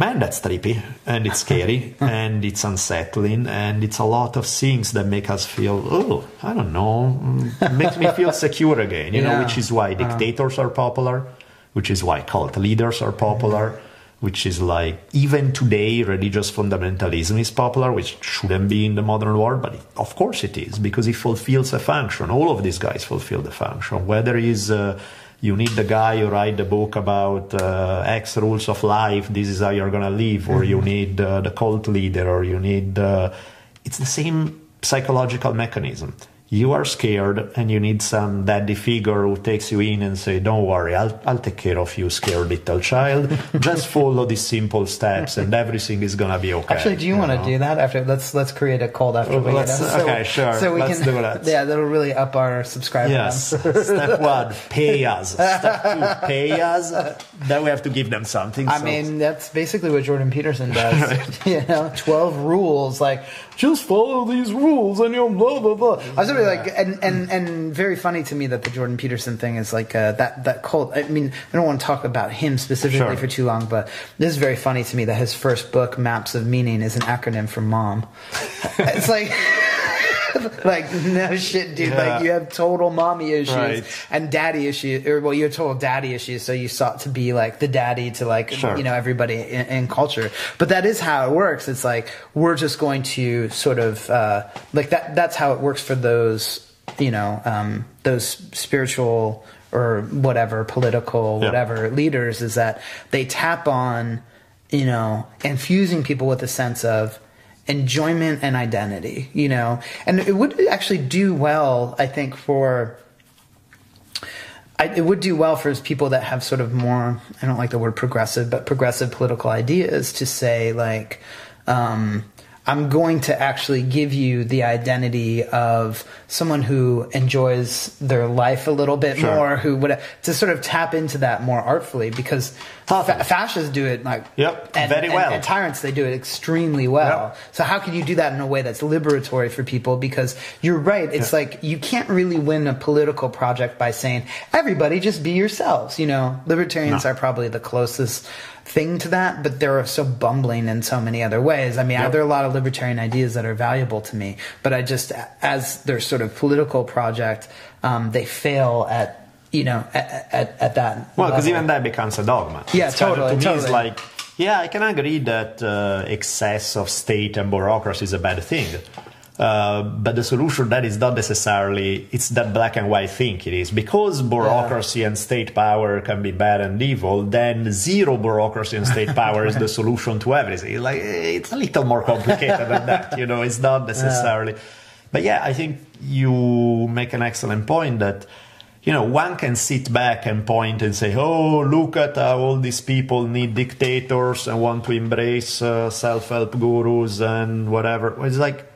Speaker 2: man, that's trippy and it's scary and it's unsettling and it's a lot of things that make us feel, oh, I don't know, mm, makes me feel secure again, you yeah. know, which is why uh-huh. dictators are popular, which is why cult leaders are popular. Mm-hmm. Which is like, even today, religious fundamentalism is popular, which shouldn't be in the modern world, but it, of course it is, because it fulfills a function. All of these guys fulfill the function. Whether it's uh, you need the guy who write the book about uh, X rules of life. This is how you're gonna live, or mm-hmm. you need uh, the cult leader, or you need. Uh, it's the same psychological mechanism you are scared and you need some daddy figure who takes you in and say don't worry i'll, I'll take care of you scared little child. Just follow these simple steps and everything is gonna be okay
Speaker 1: actually do you, you want to do that after let's let's create a cult after we
Speaker 2: let's, so, okay sure. so we let's can do that.
Speaker 1: Yeah that'll really up our subscriber
Speaker 2: yes. step one pay us. Step two pay us. Then we have to give them something
Speaker 1: i so. mean that's basically what jordan peterson does. You know 12 rules like just follow these rules and you'll blah blah blah. I was really like, and, and and very funny to me that the Jordan Peterson thing is like uh, that that cult. I mean, I don't want to talk about him specifically sure. for too long, but this is very funny to me that his first book, Maps of Meaning, is an acronym for mom. it's like. like no shit, dude. Yeah. Like you have total mommy issues right. and daddy issues, or well, you have total daddy issues. So you sought to be like the daddy to like sure. you know everybody in, in, culture. But that is how it works. It's like we're just going to sort of uh, like that. That's how it works for those you know um, those spiritual or whatever political yeah. whatever leaders is that they tap on you know infusing people with a sense of enjoyment and identity, you know. And it would actually do well, I think, for I, it would do well for people that have sort of more I don't like the word progressive, but progressive political ideas to say like um, I'm going to actually give you the identity of someone who enjoys their life a little bit sure. more, who would to sort of tap into that more artfully because fa- fascists do it like
Speaker 2: yep
Speaker 1: and,
Speaker 2: very well.
Speaker 1: And, tyrants they do it extremely well. Yep. So how can you do that in a way that's liberatory for people? Because you're right, it's yep. like you can't really win a political project by saying everybody just be yourselves. You know, libertarians no. are probably the closest thing to that, but they're so bumbling in so many other ways. I mean, yep. there are a lot of libertarian ideas that are valuable to me, but I just, as their sort of political project, um, they fail at you know at, at, at that.
Speaker 2: Well, because even that becomes a dogma.
Speaker 1: Yeah, it's totally. To totally.
Speaker 2: me, it's like yeah, I can agree that uh, excess of state and bureaucracy is a bad thing. Uh, but the solution that is not necessarily it's that black and white thing it is because bureaucracy yeah. and state power can be bad and evil then zero bureaucracy and state power is the solution to everything like it's a little more complicated than that you know it's not necessarily yeah. but yeah i think you make an excellent point that you know, one can sit back and point and say, oh, look at how all these people need dictators and want to embrace uh, self help gurus and whatever. It's like,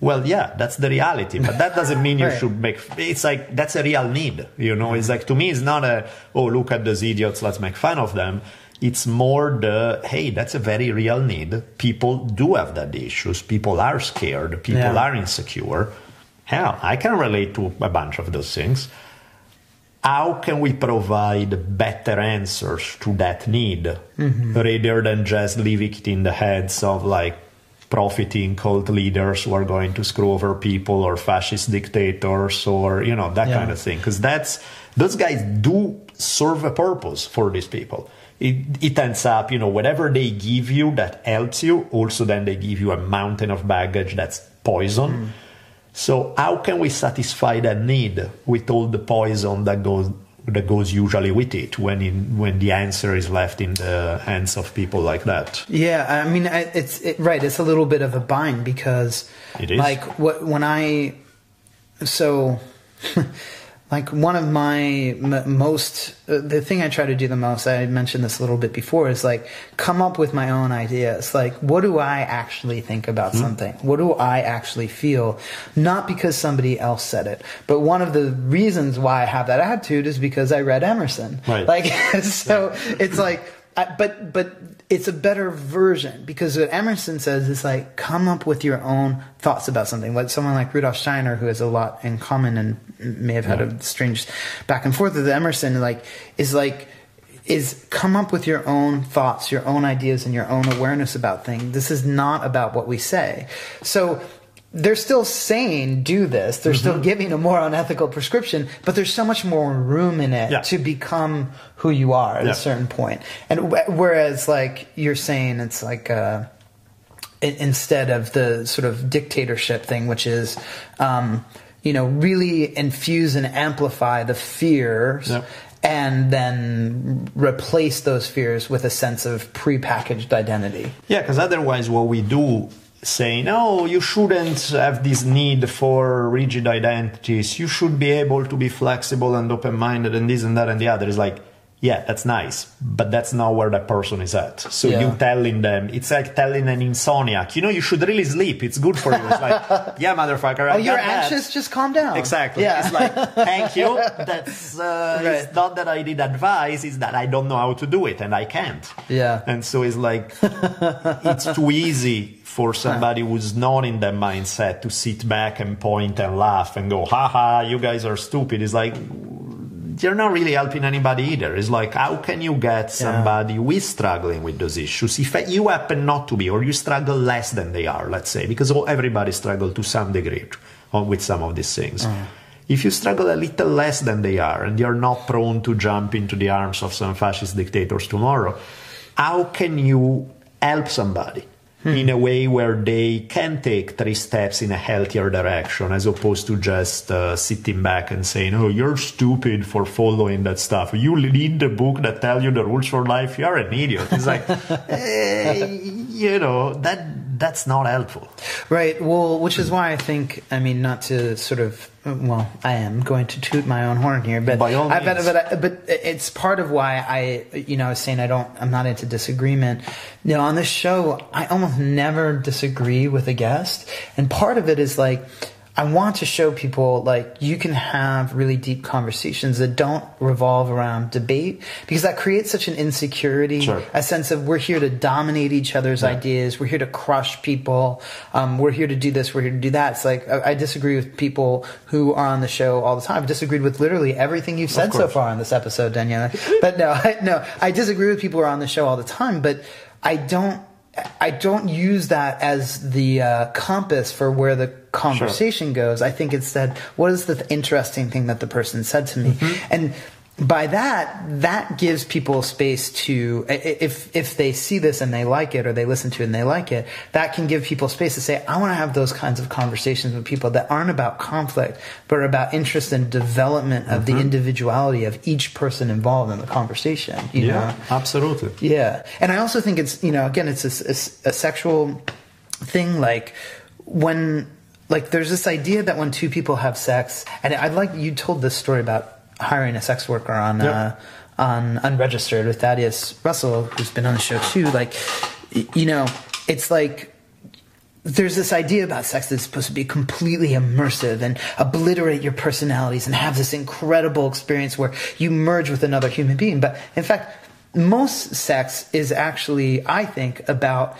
Speaker 2: well, yeah, that's the reality, but that doesn't mean you right. should make. It's like that's a real need, you know. It's like to me, it's not a oh, look at those idiots, let's make fun of them. It's more the hey, that's a very real need. People do have that issues. People are scared. People yeah. are insecure. Hell, I can relate to a bunch of those things how can we provide better answers to that need mm-hmm. rather than just leaving it in the heads of like profiting cult leaders who are going to screw over people or fascist dictators or you know that yeah. kind of thing. Because that's those guys do serve a purpose for these people. It, it ends up you know whatever they give you that helps you also then they give you a mountain of baggage that's poison. Mm. So how can we satisfy that need with all the poison that goes that goes usually with it when in, when the answer is left in the hands of people like that?
Speaker 1: Yeah, I mean it's it, right. It's a little bit of a bind because
Speaker 2: it is
Speaker 1: like what when I so. like one of my m- most uh, the thing i try to do the most i mentioned this a little bit before is like come up with my own ideas like what do i actually think about mm-hmm. something what do i actually feel not because somebody else said it but one of the reasons why i have that attitude is because i read emerson
Speaker 2: right.
Speaker 1: like so yeah. it's like I, but but it's a better version because what Emerson says is like come up with your own thoughts about something. Like someone like Rudolf Steiner, who has a lot in common and may have had a strange back and forth with Emerson, like is like is come up with your own thoughts, your own ideas, and your own awareness about things. This is not about what we say. So they're still saying do this. They're mm-hmm. still giving a more unethical prescription, but there's so much more room in it
Speaker 2: yeah.
Speaker 1: to become who you are at yeah. a certain point. And whereas, like you're saying, it's like uh, instead of the sort of dictatorship thing, which is. Um, you know, really infuse and amplify the fears yep and then replace those fears with a sense of prepackaged identity.
Speaker 2: Yeah, because otherwise, what we do saying, "No, you shouldn't have this need for rigid identities. You should be able to be flexible and open minded and this and that and the other. Is like, yeah, that's nice, but that's not where that person is at. So yeah. you telling them, it's like telling an insomniac, you know, you should really sleep. It's good for you. It's like, yeah, motherfucker.
Speaker 1: Oh, you're anxious? That. Just calm down.
Speaker 2: Exactly. Yeah. It's like, thank you. That's, uh, right. it's not that I did advice. it's that I don't know how to do it and I can't.
Speaker 1: Yeah.
Speaker 2: And so it's like, it's too easy for somebody who's not in that mindset to sit back and point and laugh and go, haha, you guys are stupid. It's like, you're not really helping anybody either. It's like, how can you get somebody yeah. who is struggling with those issues if you happen not to be, or you struggle less than they are, let's say, because everybody struggles to some degree with some of these things. Mm. If you struggle a little less than they are, and you're not prone to jump into the arms of some fascist dictators tomorrow, how can you help somebody? Hmm. in a way where they can take three steps in a healthier direction as opposed to just uh, sitting back and saying, "Oh, you're stupid for following that stuff. You read the book that tell you the rules for life. You're an idiot." It's like, eh, you know, that that's not helpful.
Speaker 1: Right. Well, which is why I think, I mean, not to sort of, well, I am going to toot my own horn here, but
Speaker 2: By all I,
Speaker 1: but, but, but it's part of why I, you know, I was saying I don't, I'm not into disagreement. You know, on this show, I almost never disagree with a guest, and part of it is like I want to show people like you can have really deep conversations that don't revolve around debate because that creates such an insecurity,
Speaker 2: sure.
Speaker 1: a sense of we're here to dominate each other's yeah. ideas, we're here to crush people, um, we're here to do this, we're here to do that. It's like I, I, disagree with people who are on the show all the time. I've disagreed with literally everything you've said so far on this episode, Daniele. but no, I, no, I disagree with people who are on the show all the time, but I don't I don't use that as the uh, compass for where the conversation sure. goes. I think it's that what is the interesting thing that the person said to me, mm-hmm. and by that, that gives people space to, if, if they see this and they like it or they listen to it and they like it, that can give people space to say, I want to have those kinds of conversations with people that aren't about conflict, but are about interest and development of mm-hmm. the individuality of each person involved in the conversation.
Speaker 2: yeah, know? absolutely.
Speaker 1: Yeah. And I also think it's, you know, again, it's a, a, a sexual thing like when, like there's this idea that when two people have sex, and I'd like, you told this story about hiring a sex worker on yep. uh, on unregistered with Thaddeus Russell, who's been on the show too. Like, you know, it's like there's this idea about sex that's supposed to be completely immersive and obliterate your personalities and have this incredible experience where you merge with another human being. But in fact, most sex is actually, I think, about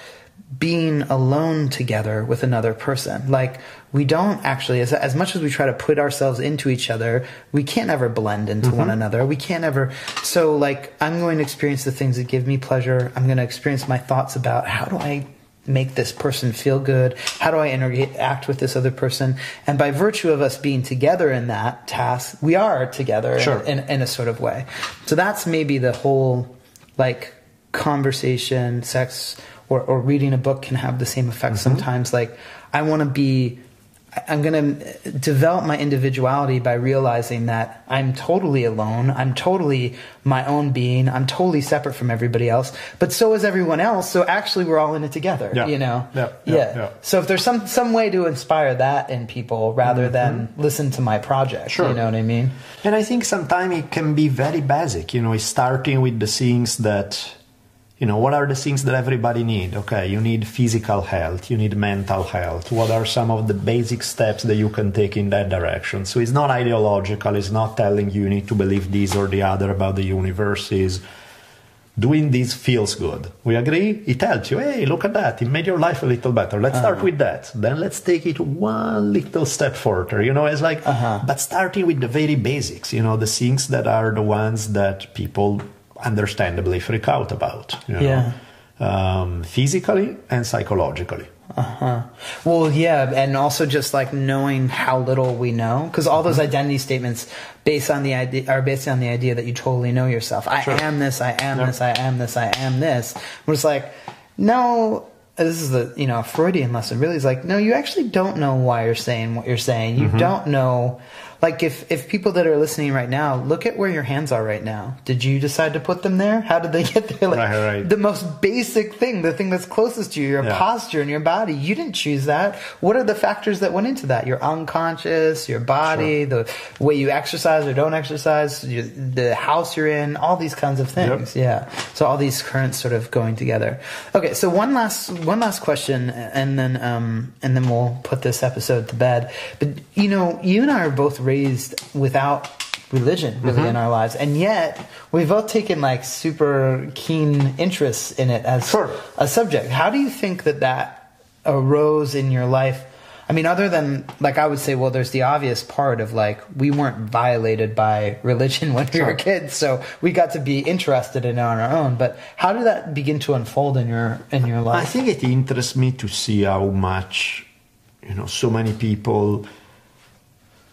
Speaker 1: being alone together with another person. Like, we don't actually, as, as much as we try to put ourselves into each other, we can't ever blend into mm-hmm. one another. We can't ever. So, like, I'm going to experience the things that give me pleasure. I'm going to experience my thoughts about how do I make this person feel good? How do I interact with this other person? And by virtue of us being together in that task, we are together sure. in, in, in a sort of way. So that's maybe the whole, like, conversation, sex, or, or reading a book can have the same effect mm-hmm. sometimes. Like, I want to be I'm going to develop my individuality by realizing that I'm totally alone. I'm totally my own being. I'm totally separate from everybody else. But so is everyone else. So actually, we're all in it together. Yeah. You know.
Speaker 2: Yeah. Yeah. yeah.
Speaker 1: So if there's some some way to inspire that in people rather mm-hmm. than listen to my project, sure. you know what I mean.
Speaker 2: And I think sometimes it can be very basic. You know, starting with the things that you know what are the things that everybody need? Okay you need physical health you need mental health. What are some of the basic steps that you can take in that direction? So it's not ideological it's not telling you you need to believe this or the other about the universe is doing this feels good. We agree? It helps you. Hey look at that. It made your life a little better. Let's uh-huh. start with that. Then let's take it one little step further. You know it's like uh-huh. but starting with the very basics you know the things that are the ones that people understandably freak out about. You know? Yeah. Um, physically and psychologically.
Speaker 1: Uh-huh. Well, yeah, and also just like knowing how little we know, because all those mm-hmm. identity statements based on the idea are based on the idea that you totally know yourself. I sure. am this. I am yep. this. I am this. I am this. We're just like, no. This is the you know Freudian lesson. Really, is like, no, you actually don't know why you're saying what you're saying. You mm-hmm. don't know like if if people that are listening right now look at where your hands are right now. Did you decide to put them there? How did they get there? Like right, right. the most basic thing the thing that's closest to you your yeah. posture and your body. You didn't choose that. What are the factors that went into that? Your unconscious your body sure. the way you exercise or don't exercise the house you're in all these kinds of things. Yep. yeah. So all these currents sort of going together. Okay so one last one last question and then um and then we'll put this episode to bed. But you know you and i are both raised without religion really mm-hmm. in our lives and yet we've both taken like super keen interests in it as sure. a subject how do you think that that arose in your life i mean other than like i would say well there's the obvious part of like we weren't violated by religion when we sure. were kids so we got to be interested in it on our own but how did that begin to unfold in your in your life
Speaker 2: i think it interests me to see how much you know so many people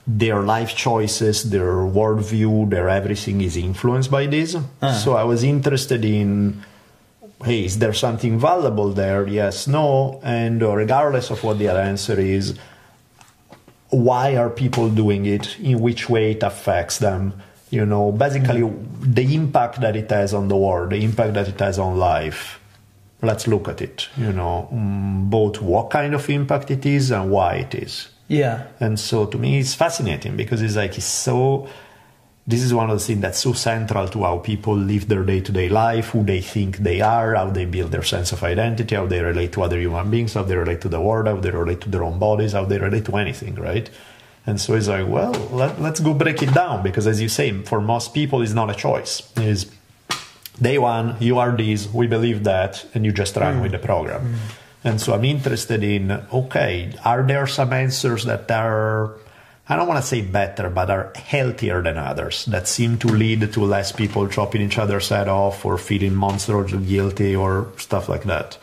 Speaker 2: their life choices, their worldview, their everything is influenced by this. Uh-huh. So I was interested in, hey, is there something valuable there? Yes, no, and uh, regardless of what the answer is, why are people doing it? In which way it affects them? You know, basically mm-hmm. the impact that it has on the world, the impact that it has on life. Let's look at it. You know, mm, both what kind of impact it is and why it is.
Speaker 1: Yeah.
Speaker 2: And so to me, it's fascinating because it's like, it's so, this is one of the things that's so central to how people live their day to day life, who they think they are, how they build their sense of identity, how they relate to other human beings, how they relate to the world, how they relate to their own bodies, how they relate to anything, right? And so it's like, well, let, us go break it down because, as you say, for most people, it's not a choice. Is day one, you are this, we believe that, and you just run mm. with the program. Mm. And so I'm interested in okay, are there some answers that are, I don't want to say better, but are healthier than others that seem to lead to less people chopping each other's head off or feeling monstrous or guilty or stuff like that?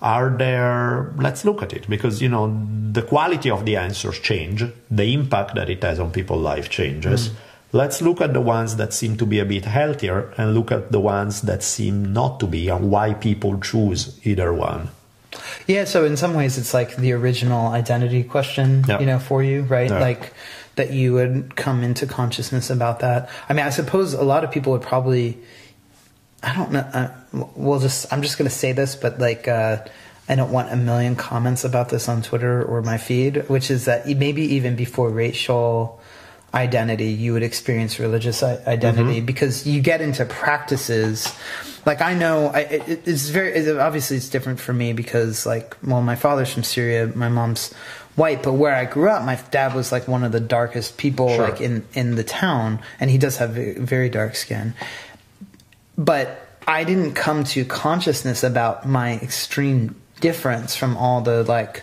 Speaker 2: Are there, let's look at it because, you know, the quality of the answers change, the impact that it has on people's life changes. Mm. let's look at the ones that seem to be a bit healthier and look at the ones that seem not to be and why people choose either one.
Speaker 1: Yeah, so in some ways it's like the original identity question,
Speaker 2: Yeah.
Speaker 1: you know, for you, right?
Speaker 2: Yeah.
Speaker 1: Like that you would come into consciousness about that. I mean, I suppose a lot of people would probably I don't know. Uh, we'll just. I'm just going to say this, but like, uh, I don't want a million comments about this on Twitter or my feed, which is that maybe even before racial identity, you would experience religious identity mm-hmm. because you get into practices. Like I know, I, it, it's very it, obviously it's different for me because like, well, my father's from Syria, my mom's white, but where I grew up, my dad was like one of the darkest people
Speaker 2: Sure.
Speaker 1: like in in the town, and he does have ve- very dark skin but I didn't come to consciousness about my extreme difference from all the like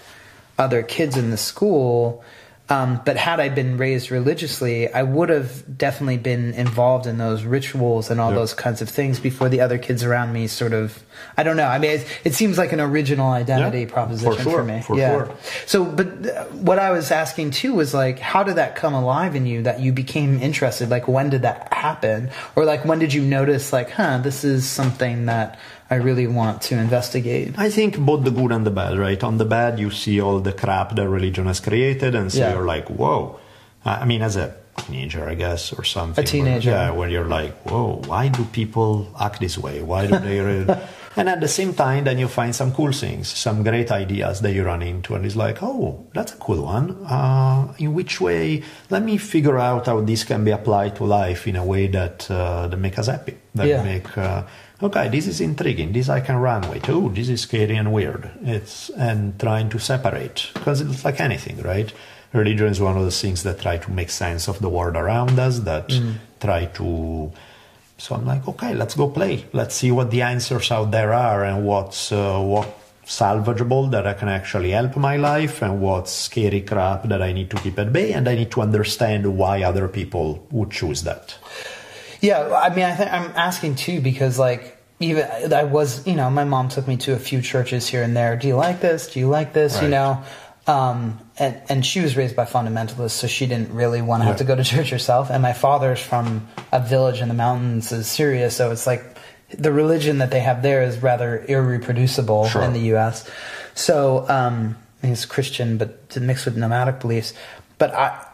Speaker 1: other kids in the school. Um, but had I been raised religiously, I would have definitely been involved in those rituals and all
Speaker 2: Yeah.
Speaker 1: those kinds of things before the other kids around me sort of. I don't know. I mean, it, it seems like an original identity
Speaker 2: Yeah,
Speaker 1: proposition
Speaker 2: for sure,
Speaker 1: me.
Speaker 2: for
Speaker 1: yeah.
Speaker 2: sure.
Speaker 1: So, but what I was asking too was like, how did that come alive in you that you became interested? Like, when did that happen? Or like, when did you notice, like, huh, this is something that I really want to investigate?
Speaker 2: I think both the good and the bad, right? On the bad, you see all the crap that religion has created, and so
Speaker 1: Yeah.
Speaker 2: you're like, whoa. I mean, as a teenager, I guess, or something.
Speaker 1: A teenager.
Speaker 2: Where, yeah, where you're like, whoa, why do people act this way? Why do they. re-" and at the same time, then you find some cool things, some great ideas that you run into, and it's like, oh, that's a cool one. Uh, in which way? Let me figure out how this can be applied to life in a way that, uh, that make us happy. That
Speaker 1: Yeah.
Speaker 2: make uh, okay, this is intriguing. This I can run with. Oh, this is scary and weird. It's and trying to separate because it's like anything, right? Religion is one of those things that try to make sense of the world around us. That try to. So I'm like, okay, let's go play. Let's see what the answers out there are and what's uh, what salvageable that I can actually help my life and what's scary crap that I need to keep at bay and I need to understand why other people would choose that.
Speaker 1: Yeah, I mean, I think I'm asking too because like even I was, you know, my mom took me to a few churches here and there. Do you like this? Do you like this? You know, um, and and she was raised by fundamentalists, so she didn't really want to have to go to church herself. And my father's from a village in the mountains of Syria, so it's like the religion that they have there is rather irreproducible
Speaker 2: Sure.
Speaker 1: in the U.S. So um, he's Christian, but mixed with nomadic beliefs. But I,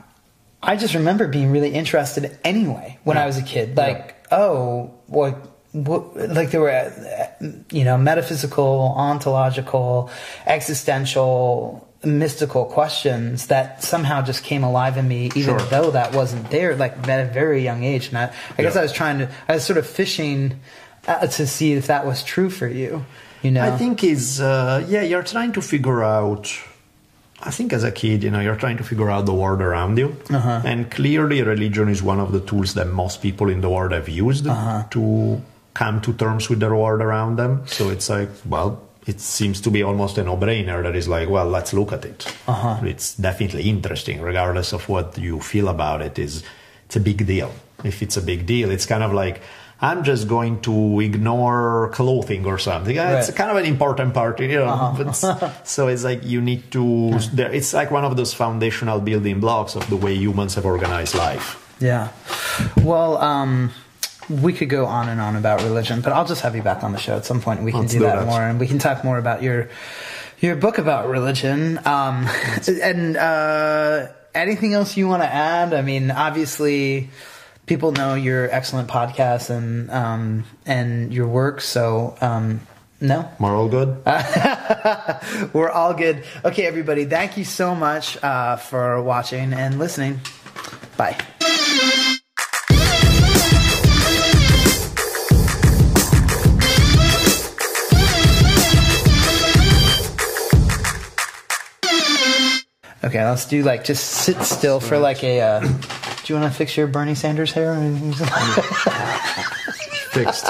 Speaker 1: I just remember being really interested anyway when I was a kid. Like, oh, what, what, like there were, uh, you know, metaphysical, ontological, existential, mystical questions that somehow just came alive in me, even
Speaker 2: Sure.
Speaker 1: though that wasn't there, like at a very young age. And I, I guess I was trying to, I was sort of fishing uh, to see if that was true for you. You know,
Speaker 2: I think is uh, yeah, you're trying to figure out. I think as a kid, you know, you're trying to figure out the world around you,
Speaker 1: Uh-huh.
Speaker 2: and clearly, religion is one of the tools that most people in the world have used
Speaker 1: Uh-huh.
Speaker 2: to come to terms with the world around them. So it's like, well, it seems to be almost a no-brainer. That is like, well, let's look at it.
Speaker 1: Uh-huh.
Speaker 2: It's definitely interesting, regardless of what you feel about it. Is it's a big deal. If it's a big deal, it's kind of like. I'm just going to ignore clothing or something. Uh, It's kind of an important part, you know.
Speaker 1: Uh-huh.
Speaker 2: But, so it's like you need to. It's like one of those foundational building blocks of the way humans have organized life.
Speaker 1: Yeah. Well, um, we could go on and on about religion, but I'll just have you back on the show at some point. and We can
Speaker 2: Let's
Speaker 1: do
Speaker 2: do
Speaker 1: that,
Speaker 2: that.
Speaker 1: more, and we can talk more about your your book about religion. Um, and uh, anything else you want to add? I mean, obviously, people know your excellent podcast and um, and your work. So, um, no,
Speaker 2: We're all good.
Speaker 1: we're all good. Okay, everybody, thank you so much uh, for watching and listening. Bye. Okay, let's do like just sit still for like a. Uh, do you want to fix your Bernie Sanders hair?
Speaker 2: Fixed.